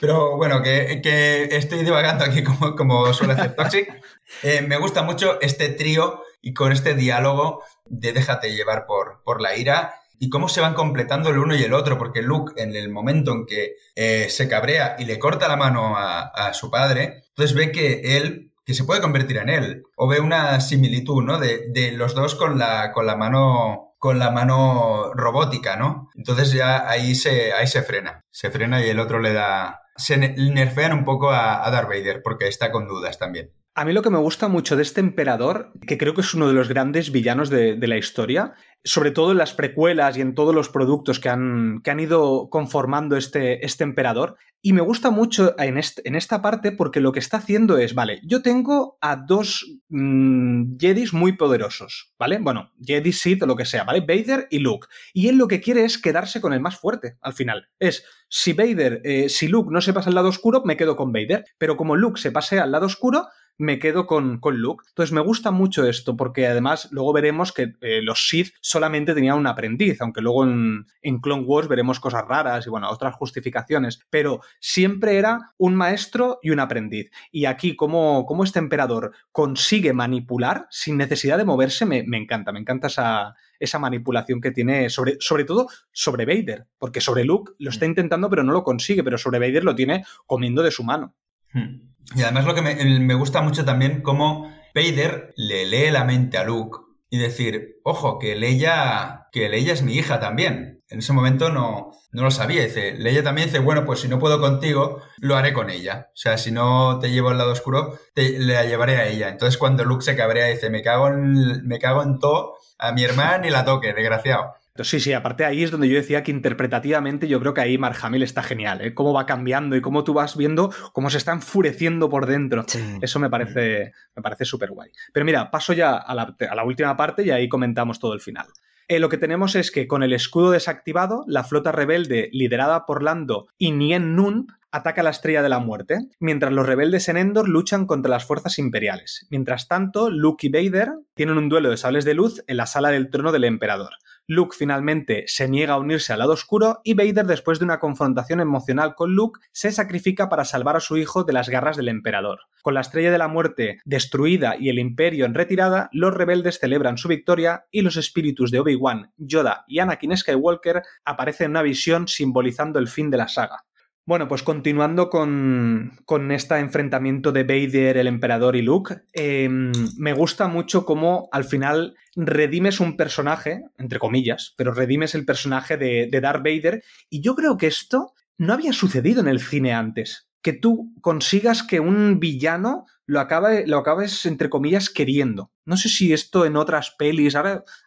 Pero bueno, que, que estoy divagando aquí como, como suele hacer Toxic. *laughs* Eh, me gusta mucho este trío y con este diálogo de déjate llevar por, por la ira y cómo se van completando el uno y el otro, porque Luke en el momento en que eh, se cabrea y le corta la mano a, a su padre, entonces ve que él, que se puede convertir en él, o ve una similitud, ¿no? De, de los dos con la, con la mano con la mano robótica, ¿no? Entonces ya ahí se, ahí se frena, se frena y el otro le da... Se ne- nerfean un poco a, a Darth Vader porque está con dudas también. A mí lo que me gusta mucho de este emperador, que creo que es uno de los grandes villanos de, la historia, sobre todo en las precuelas y en todos los productos que han, que han ido conformando este, este emperador, y me gusta mucho en, en esta parte porque lo que está haciendo es, vale, yo tengo a dos mm, Jedis muy poderosos, ¿vale? Bueno, Jedi, Sith o lo que sea, ¿vale? Vader y Luke. Y él lo que quiere es quedarse con el más fuerte al final. Es, si Vader, eh, si Luke no se pasa al lado oscuro, me quedo con Vader, pero como Luke se pase al lado oscuro, me quedo con, con Luke. Entonces me gusta mucho esto, porque además luego veremos que eh, los Sith solamente tenían un aprendiz, aunque luego en, en Clone Wars veremos cosas raras y bueno, otras justificaciones, pero siempre era un maestro y un aprendiz. Y aquí, como, como este emperador consigue manipular sin necesidad de moverse, me, me encanta, me encanta esa, esa manipulación que tiene, sobre, sobre todo sobre Vader, porque sobre Luke lo está intentando pero no lo consigue, pero sobre Vader lo tiene comiendo de su mano. Hmm. Y además lo que me, me gusta mucho también cómo Vader le lee la mente a Luke y decir, ojo, que Leia, que Leia es mi hija también. En ese momento no, no lo sabía. Dice, Leia también dice, bueno, pues si no puedo contigo, lo haré con ella. O sea, si no te llevo al lado oscuro, te, la llevaré a ella. Entonces cuando Luke se cabrea dice, me cago en, me cago en todo, a mi hermana ni la toque, desgraciado. Sí, sí, aparte ahí es donde yo decía que interpretativamente yo creo que ahí Mark Hamill está genial, ¿eh? Cómo va cambiando y cómo tú vas viendo cómo se está enfureciendo por dentro. Eso me parece, me parece súper guay. Pero mira, paso ya a la, a la última parte y ahí comentamos todo el final. Eh, lo que tenemos es que con el escudo desactivado, la flota rebelde liderada por Lando y Nien Nun ataca la Estrella de la Muerte, mientras los rebeldes en Endor luchan contra las fuerzas imperiales. Mientras tanto, Luke y Vader tienen un duelo de sables de luz en la sala del trono del emperador. Luke finalmente se niega a unirse al lado oscuro y Vader, después de una confrontación emocional con Luke, se sacrifica para salvar a su hijo de las garras del emperador. Con la estrella de la muerte destruida y el imperio en retirada, los rebeldes celebran su victoria y los espíritus de Obi-Wan, Yoda y Anakin Skywalker aparecen en una visión simbolizando el fin de la saga. Bueno, pues continuando con, este enfrentamiento de Vader, el emperador y Luke, em, me gusta mucho cómo al final redimes un personaje, entre comillas, pero redimes el personaje de, de Darth Vader, y yo creo que esto no había sucedido en el cine antes. Que tú consigas que un villano lo, acabe, lo acabes, entre comillas, queriendo. No sé si esto en otras pelis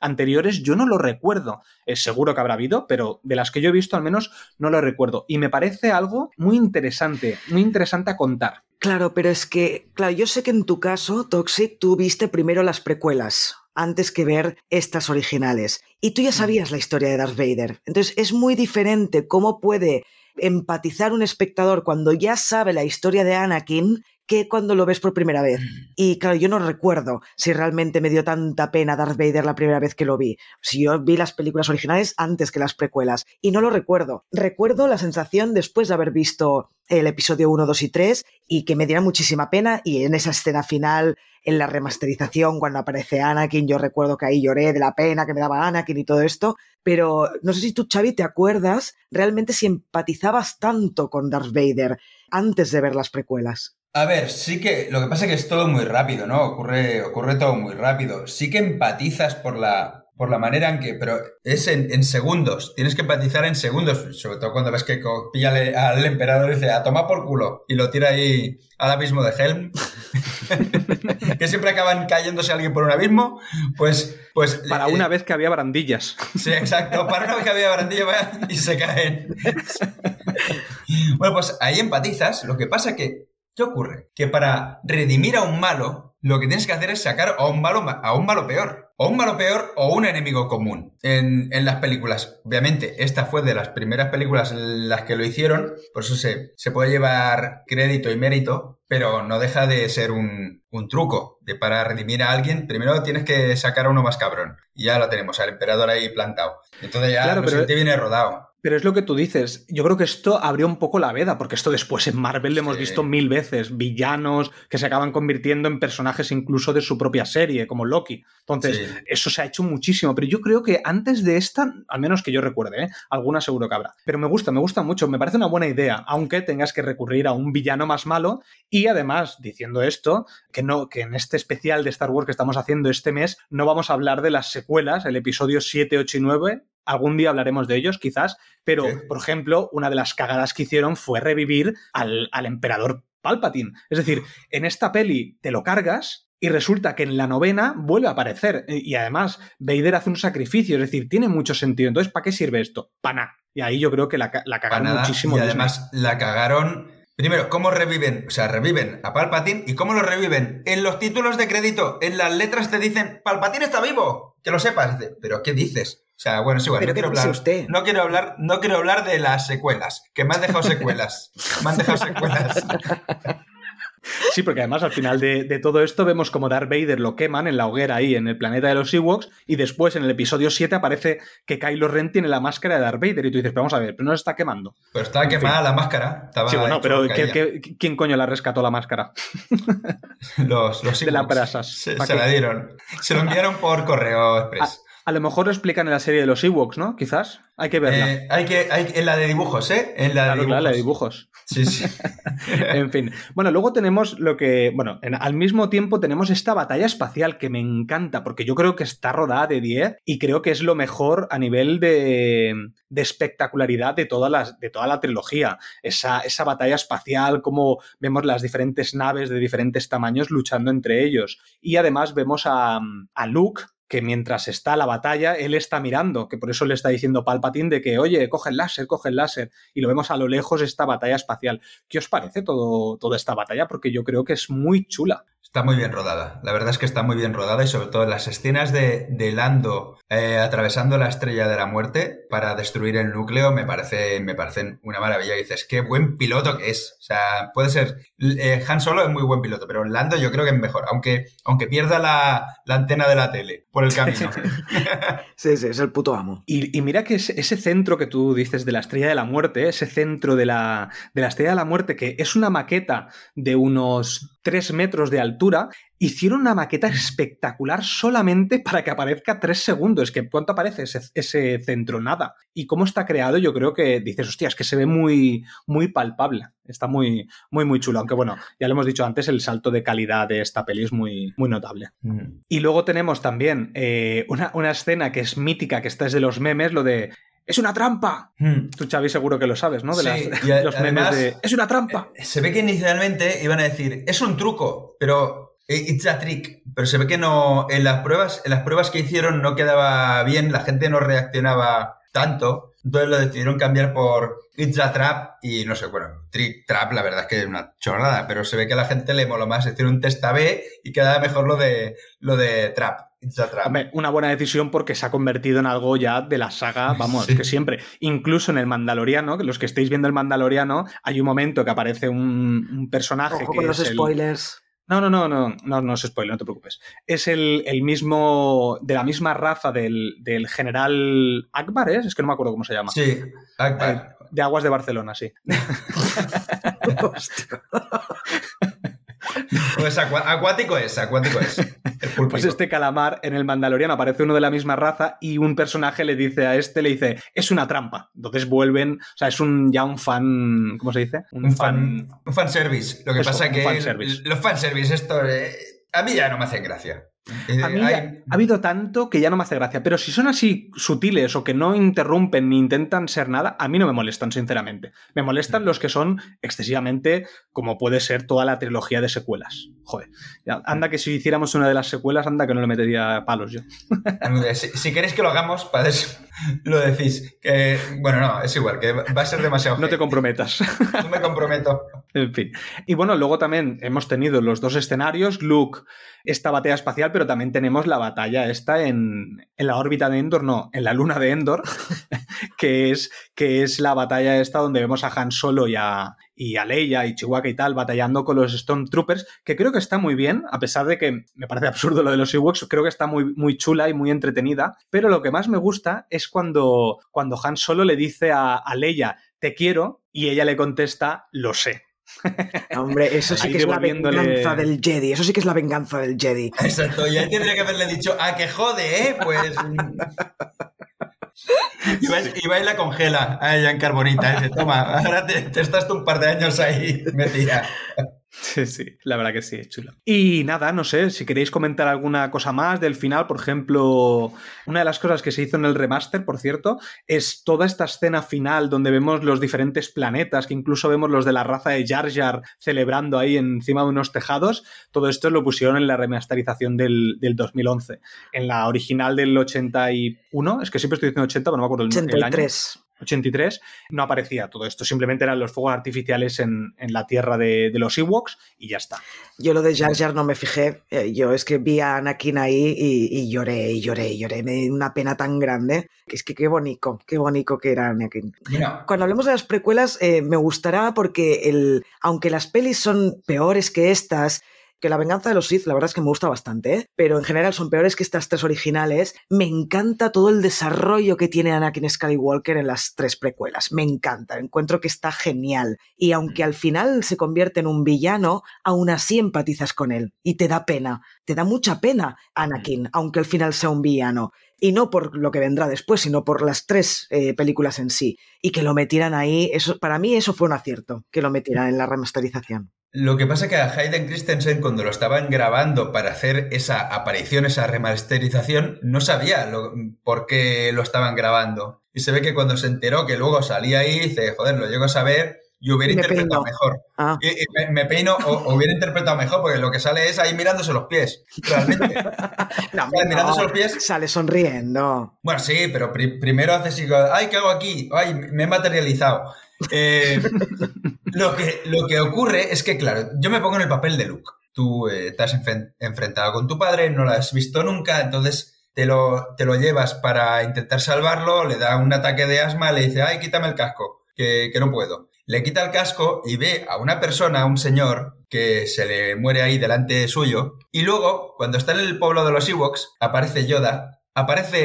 anteriores yo no lo recuerdo. Es seguro que habrá habido, pero de las que yo he visto al menos no lo recuerdo. Y me parece algo muy interesante, muy interesante a contar. Claro, pero es que, claro, yo sé que en tu caso, Toxic, tú viste primero las precuelas antes que ver estas originales. Y tú ya sabías la historia de Darth Vader. Entonces es muy diferente cómo puede empatizar un espectador cuando ya sabe la historia de Anakin que cuando lo ves por primera vez. Mm. Y claro, yo no recuerdo si realmente me dio tanta pena Darth Vader la primera vez que lo vi. Si yo vi las películas originales antes que las precuelas. Y no lo recuerdo. Recuerdo la sensación después de haber visto el episodio 1, 2 y 3 y que me diera muchísima pena. Y en esa escena final, en la remasterización, cuando aparece Anakin, yo recuerdo que ahí lloré de la pena que me daba Anakin y todo esto. Pero no sé si tú, Xavi, te acuerdas realmente si empatizabas tanto con Darth Vader antes de ver las precuelas. A ver, sí que lo que pasa es que es todo muy rápido, ¿no? Ocurre, ocurre todo muy rápido. Sí que empatizas por la, por la manera en que, pero es en, segundos. Tienes que empatizar en segundos, sobre todo cuando ves que pilla al emperador y dice, a tomar por culo, y lo tira ahí al abismo de Helm. *laughs* que siempre acaban cayéndose alguien por un abismo, pues... pues para una vez que había barandillas. Sí, exacto, para una vez que había barandillas y se caen. *laughs* bueno, pues ahí empatizas, lo que pasa que ¿Qué ocurre? Que para redimir a un malo, lo que tienes que hacer es sacar a un malo, a un malo peor. O un malo peor o un enemigo común en, las películas. Obviamente, esta fue de las primeras películas en las que lo hicieron, por eso se, se puede llevar crédito y mérito, pero no deja de ser un, truco. De para redimir a alguien, primero tienes que sacar a uno más cabrón. Y ya lo tenemos, al emperador ahí plantado. Entonces ya claro, pero... viene rodado. Pero es lo que tú dices. Yo creo que esto abrió un poco la veda, porque esto después en Marvel lo hemos visto mil veces. Villanos que se acaban convirtiendo en personajes incluso de su propia serie, como Loki. Entonces, eso se ha hecho muchísimo. Pero yo creo que antes de esta, al menos que yo recuerde, ¿eh? alguna seguro que habrá. Pero me gusta, me gusta mucho. Me parece una buena idea, aunque tengas que recurrir a un villano más malo. Y además, diciendo esto, que no, que en este especial de Star Wars que estamos haciendo este mes, no vamos a hablar de las secuelas, el episodio 7, 8 y 9, algún día hablaremos de ellos, quizás, pero, por ejemplo, una de las cagadas que hicieron fue revivir al, emperador Palpatine. Es decir, en esta peli te lo cargas y resulta que en la novena vuelve a aparecer. Y además, Vader hace un sacrificio, es decir, tiene mucho sentido. Entonces, ¿para qué sirve esto? Pana. Y ahí yo creo que la, cagaron muchísimo. Y además, la cagaron. Primero, ¿cómo reviven? O sea, reviven a Palpatine. ¿Y cómo lo reviven? En los títulos de crédito, en las letras te dicen, Palpatine está vivo. Que lo sepas. Pero, ¿qué dices? O sea, bueno, es igual, no quiero, hablar, usted? no quiero hablar, no quiero hablar de las secuelas, que me han dejado secuelas. me han dejado secuelas. *laughs* Sí, porque además al final de, todo esto vemos como Darth Vader lo queman en la hoguera ahí en el planeta de los Ewoks y después en el episodio 7 aparece que Kylo Ren tiene la máscara de Darth Vader y tú dices, pero vamos a ver, pero no se está quemando. Pero estaba quemada la máscara. sí, bueno, pero quién coño la rescató la máscara? *laughs* Los, los De las brasas. Se, la dieron. Se lo enviaron por correo express. A lo mejor lo explican en la serie de los Ewoks, ¿no? Quizás. Hay que verla. Eh, hay que, hay, en la de dibujos, ¿eh? En la de dibujos. la de dibujos. Sí, sí. *laughs* en fin. Bueno, luego tenemos lo que. Bueno, al mismo tiempo tenemos esta batalla espacial que me encanta, porque yo creo que está rodada de 10 y creo que es lo mejor a nivel de, de espectacularidad de, todas las, de toda la trilogía. Esa, esa batalla espacial, como vemos las diferentes naves de diferentes tamaños luchando entre ellos. Y además vemos a, a Luke que mientras está la batalla, él está mirando, que por eso le está diciendo Palpatine de que, oye, coge el láser, coge el láser, y lo vemos a lo lejos esta batalla espacial. ¿Qué os parece todo, toda esta batalla? Porque yo creo que es muy chula. Está muy bien rodada. La verdad es que está muy bien rodada y sobre todo las escenas de, de Lando eh, atravesando la estrella de la muerte para destruir el núcleo me, parece, me parecen una maravilla. Y dices, qué buen piloto que es. O sea, puede ser... eh, Han Solo es muy buen piloto, pero Lando yo creo que es mejor. Aunque, aunque pierda la, la antena de la tele por el camino. *laughs* Sí, sí, es el puto amo. Y, y mira que ese, ese centro que tú dices de la Estrella de la Muerte, ese centro de la, de la Estrella de la Muerte, que es una maqueta de unos 3 metros de altura, hicieron una maqueta espectacular solamente para que aparezca 3 segundos. Que ¿Cuánto aparece ese, ese centro? Nada. Y cómo está creado, yo creo que dices, hostia, es que se ve muy, muy palpable. Está muy, muy, muy chulo. Aunque bueno, ya lo hemos dicho antes, el salto de calidad de esta peli es muy, muy notable. Mm. Y luego tenemos también eh, una, una escena que es mítica, que esta es de los memes, lo de ¡Es una trampa! Mm. Tú, Xavi, seguro que lo sabes, ¿no? De Sí, las- y a- los memes de ¡Es una trampa! Se ve que inicialmente iban a decir, es un truco, pero eh, it's a trick. Pero se ve que no, en las pruebas, en las pruebas que hicieron no quedaba bien, la gente no reaccionaba tanto. Entonces lo decidieron cambiar por It's a Trap y no sé, bueno, Trick Trap la verdad es que es una chorrada, pero se ve que a la gente le moló más decir un test B y quedaba mejor lo de, lo de Trap. It's a Trap. Hombre, una buena decisión porque se ha convertido en algo ya de la saga, *laughs* vamos, Sí. que siempre. Incluso en el Mandaloriano, que los que estéis viendo el Mandaloriano, hay un momento que aparece un, un personaje Ojo que con los el- spoilers. No, no, no, no, no, no es spoiler, no te preocupes. Es el, el mismo, de la misma raza del, del general Akbar, ¿eh? es que no me acuerdo cómo se llama. Sí, Akbar. Eh, De Aguas de Barcelona, sí. *laughs* *laughs* Pues acuático es, acuático es. El. *laughs* Pues este calamar en el Mandaloriano aparece uno de la misma raza y un personaje le dice a este, le dice, es una trampa. Entonces vuelven, o sea, es un ya un fan, ¿cómo se dice? Un fan, un fanservice. Lo que Eso, pasa un que fanservice. los fanservice, esto eh, a mí ya no me hacen gracia. Eh, A mí hay- ha habido tanto que ya no me hace gracia, pero si son así sutiles o que no interrumpen ni intentan ser nada, a mí no me molestan, sinceramente. Me molestan los que son excesivamente como puede ser toda la trilogía de secuelas. Joder, anda que si hiciéramos una de las secuelas, anda que no le metería palos yo. *laughs* si, si queréis que lo hagamos, eso lo decís. Que, bueno, no, es igual, que va a ser demasiado. No te comprometas. No me comprometo. En fin. Y bueno, luego también hemos tenido los dos escenarios, Luke, esta batalla espacial, pero también tenemos la batalla esta en, en la órbita de Endor, no, en la luna de Endor, *laughs* que es, que es la batalla esta donde vemos a Han Solo y a, y a Leia y Chihuahua y tal batallando con los Stormtroopers, que creo que está muy bien, a pesar de que me parece absurdo lo de los Ewoks, creo que está muy, muy chula y muy entretenida, pero lo que más me gusta es cuando, cuando Han Solo le dice a, a Leia, te quiero, y ella le contesta, lo sé. *laughs* Hombre, eso sí Ahí que es la venganza del Jedi. Eso sí que es la venganza del Jedi. *laughs* Exacto, y ahí tendría que haberle dicho, a que jode, ¿eh? Pues. Y va, y va y la congela a ella en carbonita. Y dice, toma, ahora te, te estás tú un par de años ahí metida. Sí, sí, la verdad que sí, es chulo. Y nada, no sé, si queréis comentar alguna cosa más del final, por ejemplo, una de las cosas que se hizo en el remaster, por cierto, es toda esta escena final donde vemos los diferentes planetas, que incluso vemos los de la raza de Jar Jar celebrando ahí encima de unos tejados. Todo esto lo pusieron en la remasterización del, del 2011. En la original del 81, es que siempre estoy diciendo 80, pero no me acuerdo el, el año. 83. 83, no aparecía todo esto, simplemente eran los fuegos artificiales en, en la tierra de, de los Ewoks y ya está. Yo lo de Jar Jar no me fijé. Eh, Yo es que vi a Anakin ahí y, y lloré, y lloré, y lloré. Me dio una pena tan grande. Que es que qué bonito, qué bonito que era Anakin. Cuando hablemos de las precuelas, eh, me gustará porque el, aunque las pelis son peores que estas, que La venganza de los Sith, la verdad es que me gusta bastante, ¿eh? pero en general son peores que estas tres originales, me encanta todo el desarrollo que tiene Anakin Skywalker en las tres precuelas. Me encanta, encuentro que está genial. Y aunque al final se convierte en un villano, aún así empatizas con él y te da pena. Te da mucha pena Anakin, aunque al final sea un villano. Y no por lo que vendrá después, sino por las tres eh, películas en sí. Y que lo metieran ahí, eso, para mí eso fue un acierto, que lo metieran en la remasterización. Lo que pasa que a Hayden Christensen cuando lo estaban grabando para hacer esa aparición, esa remasterización, no sabía lo- por qué lo estaban grabando. Y se ve que cuando se enteró que luego salía ahí, dice, joder, lo llego a saber, y hubiera Me interpretado peino. mejor. Ah. Y- y me, me peino o, hubiera interpretado mejor, porque lo que sale es ahí mirándose los pies, realmente. *laughs* No, Sale mirándose los pies. Sale sonriendo. Bueno, sí, pero pri- primero hace así, ay, ¿qué hago aquí? Ay, me he materializado. Eh, lo, que, lo que ocurre es que, claro, yo me pongo en el papel de Luke. Tú eh, estás enfen- enfrentado con tu padre, no lo has visto nunca, entonces te lo, te lo llevas para intentar salvarlo, le da un ataque de asma, le dice, ay, quítame el casco, que, que no puedo. Le quita el casco y ve a una persona, a un señor, que se le muere ahí delante suyo. Y luego, cuando está en el pueblo de los Ewoks, aparece Yoda, aparece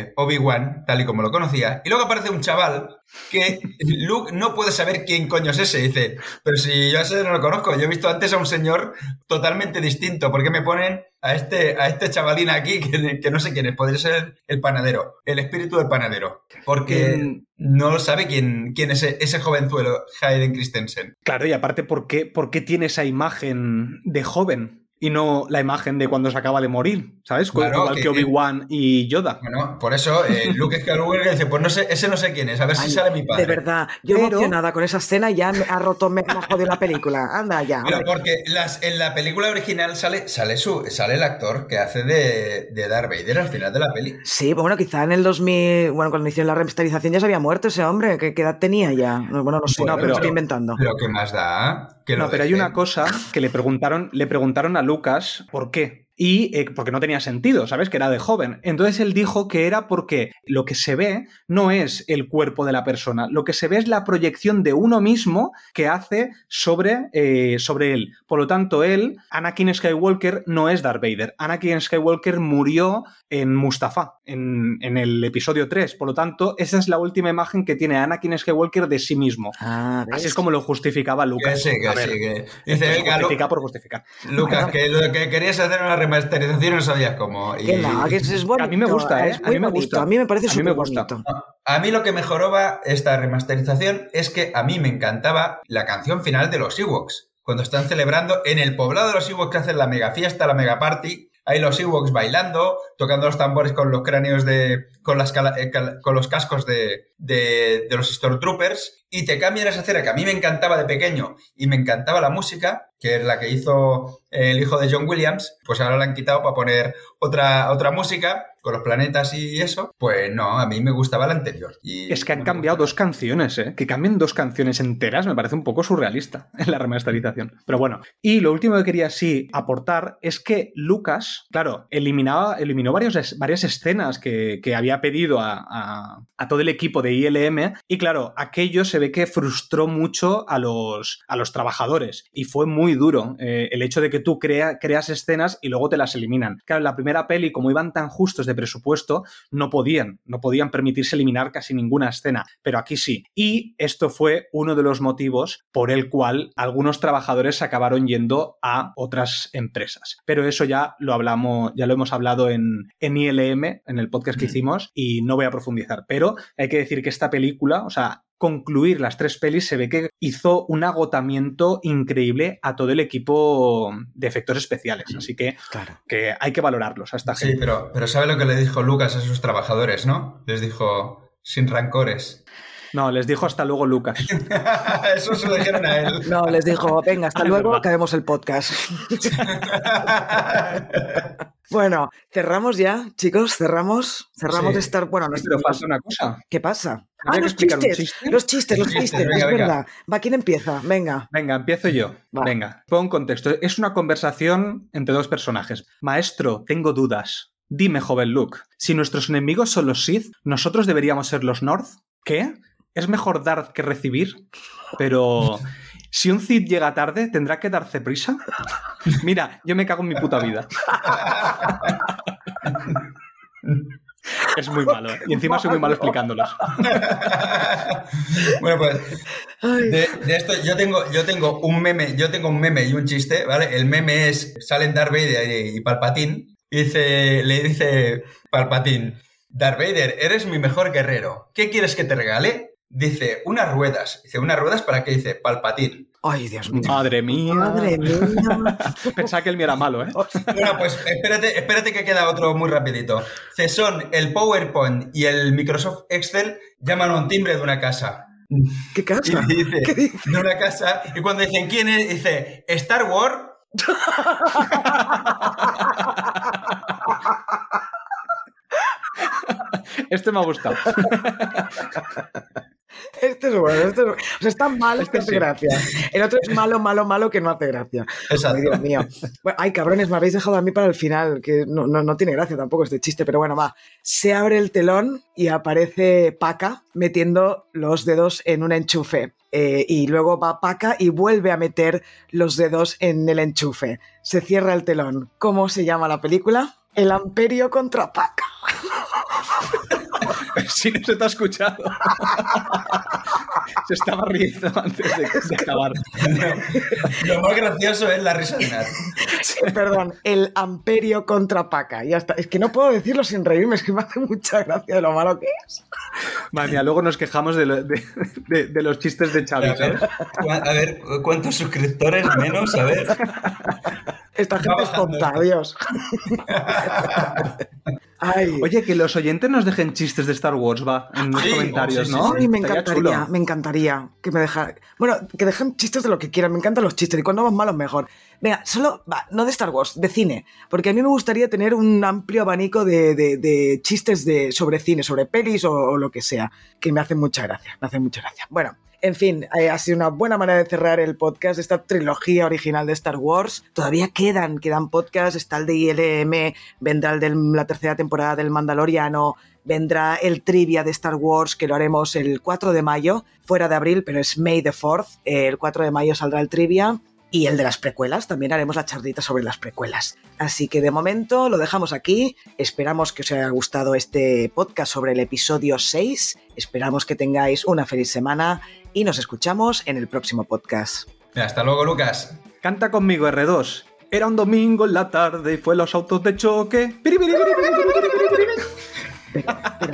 eh, Obi-Wan, tal y como lo conocía, y luego aparece un chaval que *laughs* Luke no puede saber quién coño es ese. Dice, pero si yo a ese no lo conozco, yo he visto antes a un señor totalmente distinto. ¿Por qué me ponen a este, a este chavalín aquí que, que no sé quién es? Podría ser el panadero, el espíritu del panadero. Porque Mm. no sabe quién, quién es ese, ese jovenzuelo, Hayden Christensen. Claro, y aparte, ¿por qué, ¿por qué tiene esa imagen de joven? Y no la imagen de cuando se acaba de morir, ¿sabes? Claro, Igual que- que Obi-Wan y Yoda. Bueno, por eso eh, Luke Skywalker dice, pues no sé, ese no sé quién es, a ver si sale mi padre. De verdad, yo Pero- emocionada con esa escena ya me ha roto, me ha jodido la película. Anda ya. Pero porque las, en la película original sale, sale, su, sale el actor que hace de, de Darth Vader al final de la peli. Sí, bueno, quizá en el 2000, bueno, cuando hicieron la remasterización ya se había muerto ese hombre. ¿Qué, qué edad tenía ya? No, Bueno, no sé, No, pero- lo estoy inventando. Pero ¿qué más da? Que lo No, pero hay una cosa que le preguntaron, le preguntaron a Lucas por qué. Y eh, porque no tenía sentido, ¿sabes? Que era de joven. Entonces él dijo que era porque lo que se ve no es el cuerpo de la persona, lo que se ve es la proyección de uno mismo que hace sobre, eh, sobre él. Por lo tanto, él, Anakin Skywalker, no es Darth Vader. Anakin Skywalker murió en Mustafa, en, en el episodio 3. Por lo tanto, esa es la última imagen que tiene Anakin Skywalker de sí mismo. Ah. Así es como lo justificaba Que Lucas. sí, que ver, sí, que... Dice, justifica por justificar. Lucas, que lo que querías hacer una remasterización no sabías cómo. Y... Que no, que es, es bonito. A mí me gusta, ¿eh? Es A mí me bonito. gusta. A mí me parece súper bonito. A mí lo que mejoró va esta remasterización es que a mí me encantaba la canción final de los Ewoks. Cuando están celebrando en el poblado de los Ewoks que hacen la mega fiesta, la mega party, hay los Ewoks bailando, tocando los tambores con los cráneos de. con, las cala- eh, cal- con los cascos de, de, de los Stormtroopers, y te cambian esa escena que a mí me encantaba de pequeño y me encantaba la música, que es la que hizo el hijo de John Williams, pues ahora la han quitado para poner otra, otra música con los planetas y eso. Pues no, a mí me gustaba la anterior. Y Es que han cambiado gusta. dos canciones, ¿eh? Que cambien dos canciones enteras me parece un poco surrealista en la remasterización. Pero bueno, y lo último que quería sí aportar es que Lucas, claro, eliminaba, eliminó varios varias escenas que, que había pedido a, a- a todo el equipo de ILM y claro, aquello se ve que frustró mucho a los, a los trabajadores y fue muy duro eh, el hecho de que tú crea- creas escenas y luego te las eliminan. Claro, en la primera peli, como iban tan justos de presupuesto, no podían, no podían permitirse eliminar casi ninguna escena, pero aquí sí. Y esto fue uno de los motivos por el cual algunos trabajadores se acabaron yendo a otras empresas. Pero eso ya lo hablamos, ya lo hemos hablado en, en ILM, en el podcast que Mm. hicimos, y no voy a profundizar. Pero hay que decir que esta película, o sea, concluir las tres pelis se ve que hizo un agotamiento increíble a todo el equipo de efectos especiales. Así que, Claro. que hay que valorarlos a esta Sí, gente. pero, pero ¿sabe lo que le dijo Lucas a sus trabajadores, no? Les dijo, sin rancores. No, les dijo hasta luego Lucas. *laughs* Eso se lo dijeron a él. No, les dijo, venga, hasta *laughs* luego, acabemos el podcast. *laughs* Bueno, cerramos ya, chicos, cerramos. Cerramos Sí. de estar. Bueno, no Pero falta una cosa. ¿Qué pasa? Ah, los chistes, chiste. los chistes, los Los chistes, venga, es venga. verdad. Va, ¿quién empieza? Venga. Venga, empiezo yo. Va. Venga, pongo un contexto. Es una conversación entre dos personajes. Maestro, tengo dudas. Dime, joven Luke, si nuestros enemigos son los Sith, ¿nosotros deberíamos ser los North? ¿Qué? ¿Es mejor dar que recibir? Pero... Si un Sith llega tarde, ¿tendrá que darse prisa? Mira, yo me cago en mi puta vida. Es muy malo, ¿eh? Y encima soy muy malo explicándolos. bueno, pues de, de esto yo tengo, yo tengo un meme, yo tengo un meme y un chiste, ¿vale? El meme es, salen Darth Vader y, y Palpatine, y dice, le dice Palpatine, Darth Vader, eres mi mejor guerrero, ¿qué quieres que te regale? Dice, unas ruedas. Dice, ¿unas ruedas para qué? Dice, Palpatine. Ay, Dios mío. Madre mía. Madre mía. *laughs* Pensaba que el mío era malo, ¿eh? Bueno, pues espérate, espérate que queda otro muy rapidito. Dice, son el PowerPoint y el Microsoft Excel llaman a un timbre de una casa. ¿Qué casa? Y dice, ¿Qué dice? de una casa, y cuando dicen quién es, dice, Star Wars. *laughs* Este me ha gustado. *laughs* Este es bueno, este es bueno. O sea, es tan malo Este que hace sí. gracia. El otro es malo, malo, malo que no hace gracia. Exacto. Ay, Dios mío. Bueno, ay, cabrones, me habéis dejado a mí para el final, que no, no, no tiene gracia tampoco este chiste, pero bueno, va. Se abre el telón y aparece Paca metiendo los dedos en un enchufe. Eh, y luego va Paca y vuelve a meter los dedos en el enchufe. Se cierra el telón. ¿Cómo se llama la película? El Amperio contra Paca. *laughs* Si no se te ha escuchado. Se estaba riendo antes de, de acabar. Lo más gracioso es la risa de Nat. Perdón, el Amperio contra Paca. Ya está. Es que no puedo decirlo sin reírme, es que me hace mucha gracia de lo malo que es. Madre mía, luego nos quejamos de, lo- de- de- de los chistes de A Xavi, a ver, ¿cuántos suscriptores menos? A ver. Esta gente es tonta. Dios. *laughs* Ay, Oye, que los oyentes nos dejen chistes de Star Wars, va, en los Sí, comentarios, sí, sí, ¿no? Me encantaría, me encantaría que me dejaran. Bueno, que dejen chistes de lo que quieran, me encantan los chistes y cuando van malos mejor. Venga, solo, va, no de Star Wars, de cine, porque a mí me gustaría tener un amplio abanico de, de- de chistes de, sobre cine, sobre pelis o, o lo que sea, que me hacen mucha gracia, me hacen mucha gracia. Bueno. En fin, eh, ha sido una buena manera de cerrar el podcast, esta trilogía original de Star Wars. Todavía quedan, quedan podcasts, está el de ILM, vendrá el de la tercera temporada del Mandaloriano, vendrá el trivia de Star Wars, que lo haremos el 4 de mayo, fuera de abril, pero es May the 4th. Eh, el 4 de mayo saldrá el trivia. Y el de las precuelas, también haremos la chardita sobre las precuelas. Así que de momento lo dejamos aquí. Esperamos que os haya gustado este podcast sobre el episodio 6. Esperamos que tengáis una feliz semana y nos escuchamos en el próximo podcast. Hasta luego, Lucas. Canta conmigo, R2. Era un domingo en la tarde y fue los autos de choque. Piri, piri.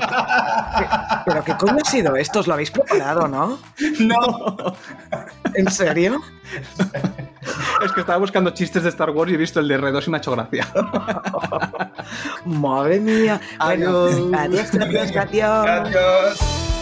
¿Pero qué coño ha sido esto? ¿Os lo habéis preparado, no? No. ¿En serio? Es que estaba buscando chistes de Star Wars y he visto el de R2 y me ha hecho gracia. Madre mía. Bueno, Adiós. adiós, adiós, adiós. Adiós.